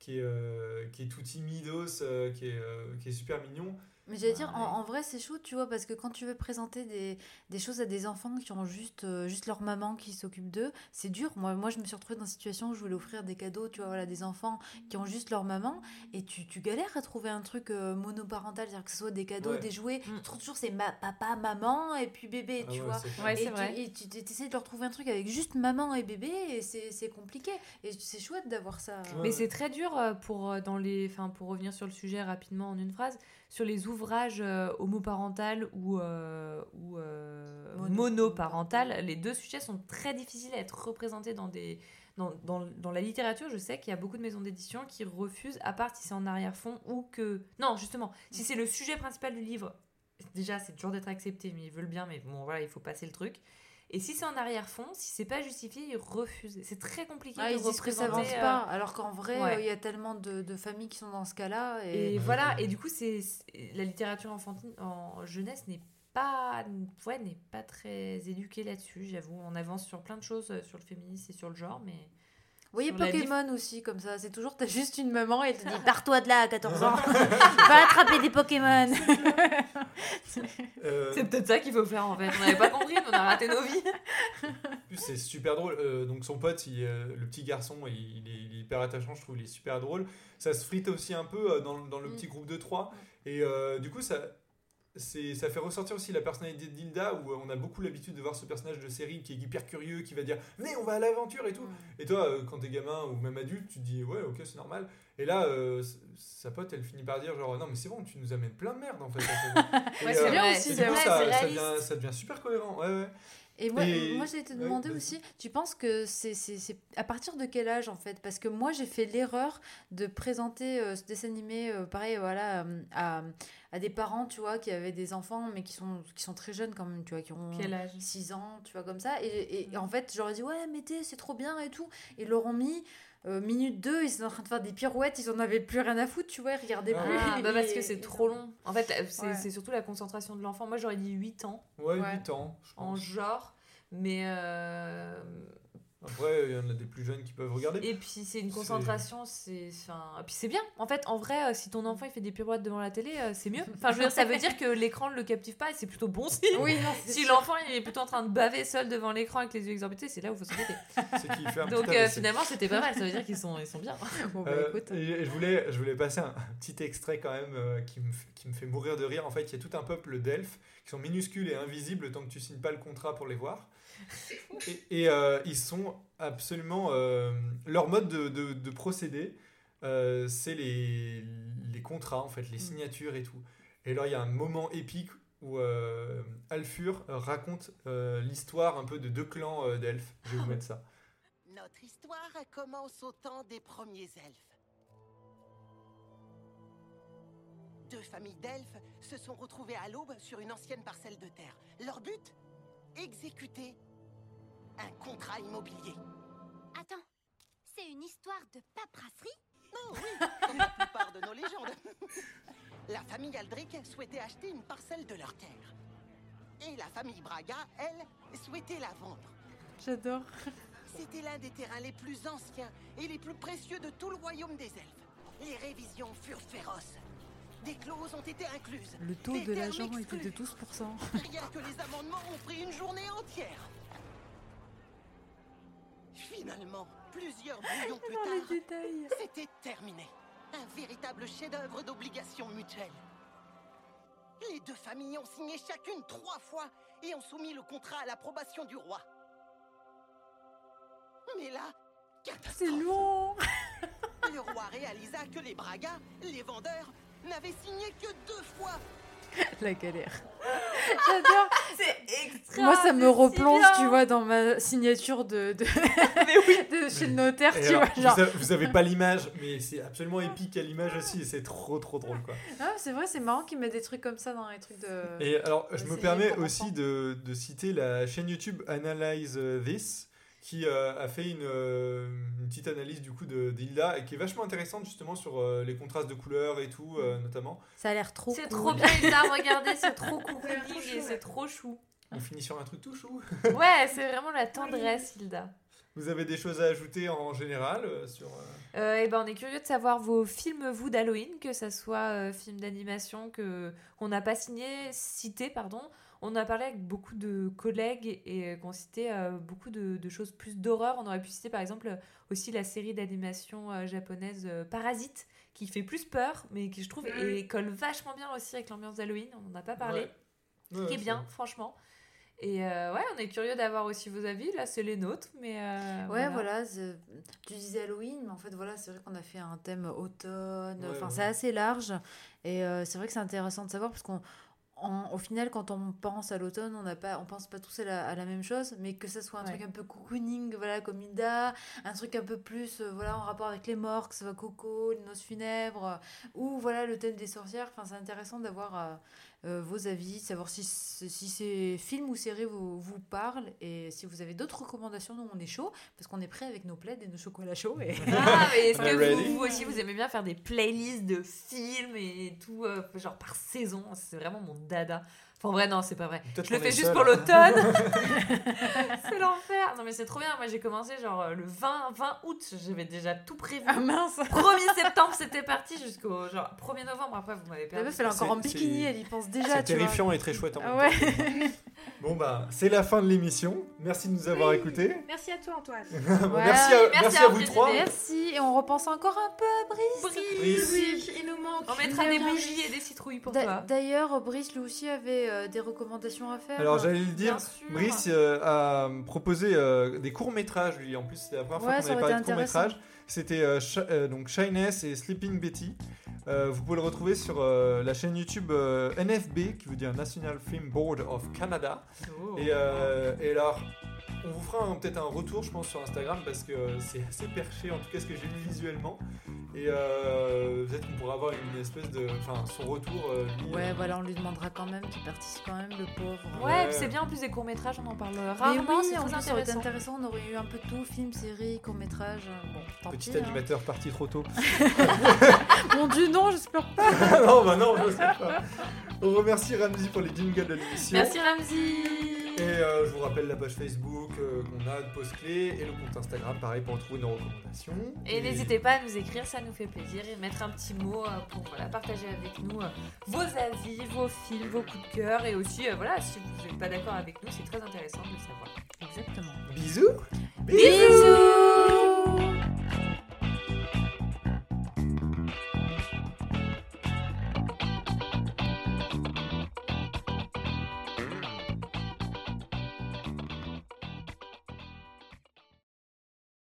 qui, est, euh, qui est tout timidos, euh, qui, est, euh, qui est super mignon. Mais j'allais dire, Ouais. en, en vrai, c'est chaud, tu vois, parce que quand tu veux présenter des, des choses à des enfants qui ont juste, euh, juste leur maman qui s'occupe d'eux, c'est dur. Moi, moi, je me suis retrouvée dans une situation où je voulais offrir des cadeaux, tu vois, voilà, des enfants qui ont juste leur maman, et tu, tu galères à trouver un truc euh, monoparental, c'est-à-dire que ce soit des cadeaux, Ouais. des jouets. Mm. Tu trouves toujours c'est ma, papa, maman, et puis bébé, Ah tu ouais, vois. c'est Ouais, et c'est tu, vrai. et tu essaies de leur trouver un truc avec juste maman et bébé, et c'est c'est compliqué. Et c'est chouette d'avoir ça. Ouais. Mais c'est très dur euh, pour, dans les, enfin, pour revenir sur le sujet rapidement en une phrase, sur les ouvrages euh, homoparental ou, euh, ou euh, Mono- monoparental. Les deux sujets sont très difficiles à être représentés dans, des, dans, dans, dans la littérature. Je sais qu'il y a beaucoup de maisons d'édition qui refusent, à part si c'est en arrière-fond ou que... Non, justement, si c'est le sujet principal du livre, déjà c'est dur d'être accepté, mais ils veulent bien, mais bon voilà, il faut passer le truc. Et si c'est en arrière-fond, si c'est pas justifié, ils refusent. C'est très compliqué Ah, de ils disent que ça avance euh, pas, alors qu'en vrai, ouais. euh, il y a tellement de, de familles qui sont dans ce cas-là. Et... Et voilà, et du coup, c'est la littérature enfantine en jeunesse n'est pas ouais, n'est pas très éduquée là-dessus, j'avoue. On avance sur plein de choses euh, sur le féminisme et sur le genre, mais voyez Pokémon aussi, comme ça. C'est toujours, t'as juste une maman et elle te dit Pars-toi de là à 14 ans. Va attraper des Pokémon. Euh, c'est peut-être ça qu'il faut faire en fait. On n'avait pas compris, mais on a raté nos vies. En plus, c'est super drôle. Euh, donc, son pote, il, euh, le petit garçon, il, il est, il est hyper attachant, je trouve, il est super drôle. Ça se frite aussi un peu euh, dans, dans le Mm. petit groupe de trois. Et euh, du coup, ça, c'est, ça fait ressortir aussi la personnalité d'Hilda, où euh, on a beaucoup l'habitude de voir ce personnage de série qui est hyper curieux, qui va dire Venez, on va à l'aventure et tout. Et toi, euh, quand t'es gamin ou même adulte, tu te dis Ouais, ok, c'est normal. Et là, euh, sa pote, elle finit par dire genre Non, mais c'est bon, tu nous amènes plein de merde en fait. Ouais, euh, c'est bien et aussi, coup, ça, devient, ça devient super cohérent. Ouais, ouais. Et moi, Et- moi j'allais te demander aussi, tu penses que c'est à partir de quel âge en fait? Parce que moi j'ai fait l'erreur de présenter euh, ce dessin animé, pareil, voilà, à, à des parents, tu vois, qui avaient des enfants, mais qui sont, qui sont très jeunes quand même, tu vois, qui ont Quel âge? 6 ans, tu vois, comme ça. Et, et en fait, j'aurais dit, ouais, mettez, c'est trop bien et tout. Ils l'auront mis. euh, minute 2, ils étaient en train de faire des pirouettes, ils en avaient plus rien à foutre, tu vois, ils regardaient Ah. plus. Ah, bah parce Et- que c'est et- trop long. En fait, euh, c'est Ouais. c'est surtout la concentration de l'enfant. Moi, j'aurais dit 8 ans Ouais, Ouais. 8 ans, je en pense. genre. Mais. euh, Après, il y en a des plus jeunes qui peuvent regarder. Et puis c'est une concentration, c'est enfin puis c'est bien. En fait, en vrai, euh, si ton enfant il fait des pirouettes devant la télé, euh, c'est mieux. Enfin, je veux dire, ça veut dire que l'écran ne le captive pas et c'est plutôt bon signe. Oui, non, Si l'enfant il est plutôt en train de baver seul devant l'écran avec les yeux exorbités, c'est là où il faut fait un Donc euh, finalement, c'était pas mal. Ça veut dire qu'ils sont ils sont bien. Bon, bah, Euh, écoute. et- je, voulais, je voulais passer un, petit extrait quand même euh, qui, me, f- qui me fait mourir de rire. En fait, il y a tout un peuple d'elfes qui sont minuscules et invisibles tant que tu signes pas le contrat pour les voir. Et, et, euh, ils sont absolument... euh, leur mode de, de, de procédé, euh, c'est les, les contrats, en fait, les signatures et tout. Et alors, il y a un moment épique où euh, Alfur raconte euh, l'histoire un peu de deux clans euh, d'elfes. Je vais vous mettre ça. Notre histoire commence au temps des premiers elfes. Deux familles d'elfes se sont retrouvées à l'aube sur une ancienne parcelle de terre. Leur but? Exécuter un contrat immobilier. Attends, c'est une histoire de paperasserie? Oh oui, comme la plupart de nos légendes. La famille Aldrich souhaitait acheter une parcelle de leur terre. Et la famille Braga, elle, souhaitait la vendre. J'adore. C'était l'un des terrains les plus anciens et les plus précieux de tout le royaume des elfes. Les révisions furent féroces. Des clauses ont été incluses. Le taux Des de l'agent était de exclus. 12%. Rien que les amendements ont pris une journée entière. Finalement, plusieurs brouillons plus tard, c'était terminé. Un véritable chef-d'œuvre d'obligation mutuelle. Les deux familles ont signé chacune trois fois et ont soumis le contrat à l'approbation du roi. Mais là, C'est long Le roi réalisa que les Braga, les vendeurs, n'avaient signé que deux fois. La galère. J'adore. C'est extra. Moi, ça me replonge, tu vois, dans ma signature de, de, Mais oui. de chez le notaire, tu alors, vois. Genre, vous, avez, vous avez pas l'image, mais c'est absolument épique à l'image aussi, et c'est trop trop drôle quoi. Ah, c'est vrai, c'est marrant qu'ils mettent des trucs comme ça dans les trucs de. Et alors, je me permets aussi de, de citer la chaîne YouTube Analyze This, qui euh, a fait une, euh, une petite analyse du coup de d'Hilda et qui est vachement intéressante justement sur euh, les contrastes de couleurs et tout, euh, notamment. Ça a l'air trop C'est cool. trop bien, Hilda, regardez, c'est trop cocooning et c'est trop chou. On finit sur un truc tout chou. Ouais, c'est vraiment la tendresse, Hilda. Vous avez des choses à ajouter en général sur. euh, et ben, on est curieux de savoir vos films, vous, d'Halloween, que ça soit euh, films d'animation que qu'on n'a pas signé, cité, pardon. On a parlé avec beaucoup de collègues et qu'on citait euh, beaucoup de, de choses plus d'horreur. On aurait pu citer par exemple aussi la série d'animation euh, japonaise euh, Parasite, qui fait plus peur, mais qui je trouve et colle vachement bien aussi avec l'ambiance d'Halloween. On n'en a pas parlé. ouais. Ouais, qui est bien, franchement. Et euh, ouais, on est curieux d'avoir aussi vos avis. Là, c'est les nôtres, mais. euh, Ouais, voilà. tu disais Halloween, mais en fait, voilà, c'est vrai qu'on a fait un thème automne. Ouais, Enfin, ouais. c'est assez large. Et euh, c'est vrai que c'est intéressant de savoir parce qu'on. En- au final, quand on pense à l'automne, on n'a pas, on pense pas tous à la, à la même chose, mais que ça soit un Ouais. truc un peu cocooning, voilà, comme Ida, un truc un peu plus, euh, voilà, en rapport avec les morts, que ce soit Coco, les noces funèbres, euh, ou voilà le thème des sorcières. Enfin, c'est intéressant d'avoir euh, vos avis, savoir si, si ces films ou séries vous, vous parlent et si vous avez d'autres recommandations, nous on est chaud parce qu'on est prêt avec nos plaids et nos chocolats chauds. Et... Ah, mais est-ce que vous aussi, vous aimez bien faire des playlists de films et tout, euh, genre par saison? C'est vraiment mon dada. En vrai, non, c'est pas vrai. Peut-être Je le fais juste seul. pour l'automne. c'est l'enfer. Non, mais c'est trop bien. Moi, j'ai commencé genre euh, le 20, 20 août. J'avais déjà tout prévu. Ah mince 1er septembre, c'était parti jusqu'au genre 1er novembre. Après, vous m'avez La perdu. meuf elle est encore en bikini, elle y pense déjà. C'est vois. terrifiant et très chouette en Ah même ouais. Bon bah, c'est la fin de l'émission. Merci de nous avoir écoutés. Merci à toi, Antoine. Ouais. merci, à, merci merci à à vous Brice trois. Merci et on repense encore un peu à Brice. Brice. Oui, il nous manque. On mettra des bougies et des citrouilles pour toi. D'ailleurs, Brice lui aussi avait euh, des recommandations à faire. Alors j'allais le dire. Brice euh, a proposé euh, des courts métrages lui. En plus, c'était la première Ouais, fois qu'on avait parlé de courts métrages. C'était euh, euh, donc Shyness et Sleeping Betty. Euh, vous pouvez le retrouver sur la chaîne YouTube NFB, qui veut dire National Film Board of Canada. Oh. Et, et alors, on vous fera peut-être un retour, je pense, sur Instagram parce que c'est assez perché, en tout cas ce que j'ai vu visuellement. Et euh, peut-être qu'on pourra avoir une espèce de. Enfin, son retour. euh, lui, Ouais, euh, voilà, on lui demandera quand même qu'il participe quand même, le pauvre. Ouais, c'est bien en plus des courts métrages, on en parle Mais rarement, oui, c'est en très plus, ça aurait été intéressant. intéressant, on aurait eu un peu de tout, film, série, court-métrage. Bon, tant Petit pis. hein. animateur parti trop tôt. Mon dieu, non, j'espère pas. non, bah non, je sais pas. On remercie Ramsey pour les jingles de l'émission. Merci Ramsey Et euh, je vous rappelle la page Facebook euh, qu'on a de Pause Clé et le compte Instagram, pareil, pour trouver nos recommandations. Et n'hésitez pas à nous écrire, ça nous fait plaisir, et mettre un petit mot euh, pour voilà, partager avec nous vos avis, vos films, vos coups de cœur, et aussi, voilà, si vous n'êtes pas d'accord avec nous, c'est très intéressant de le savoir. Exactement. Bisous Bisous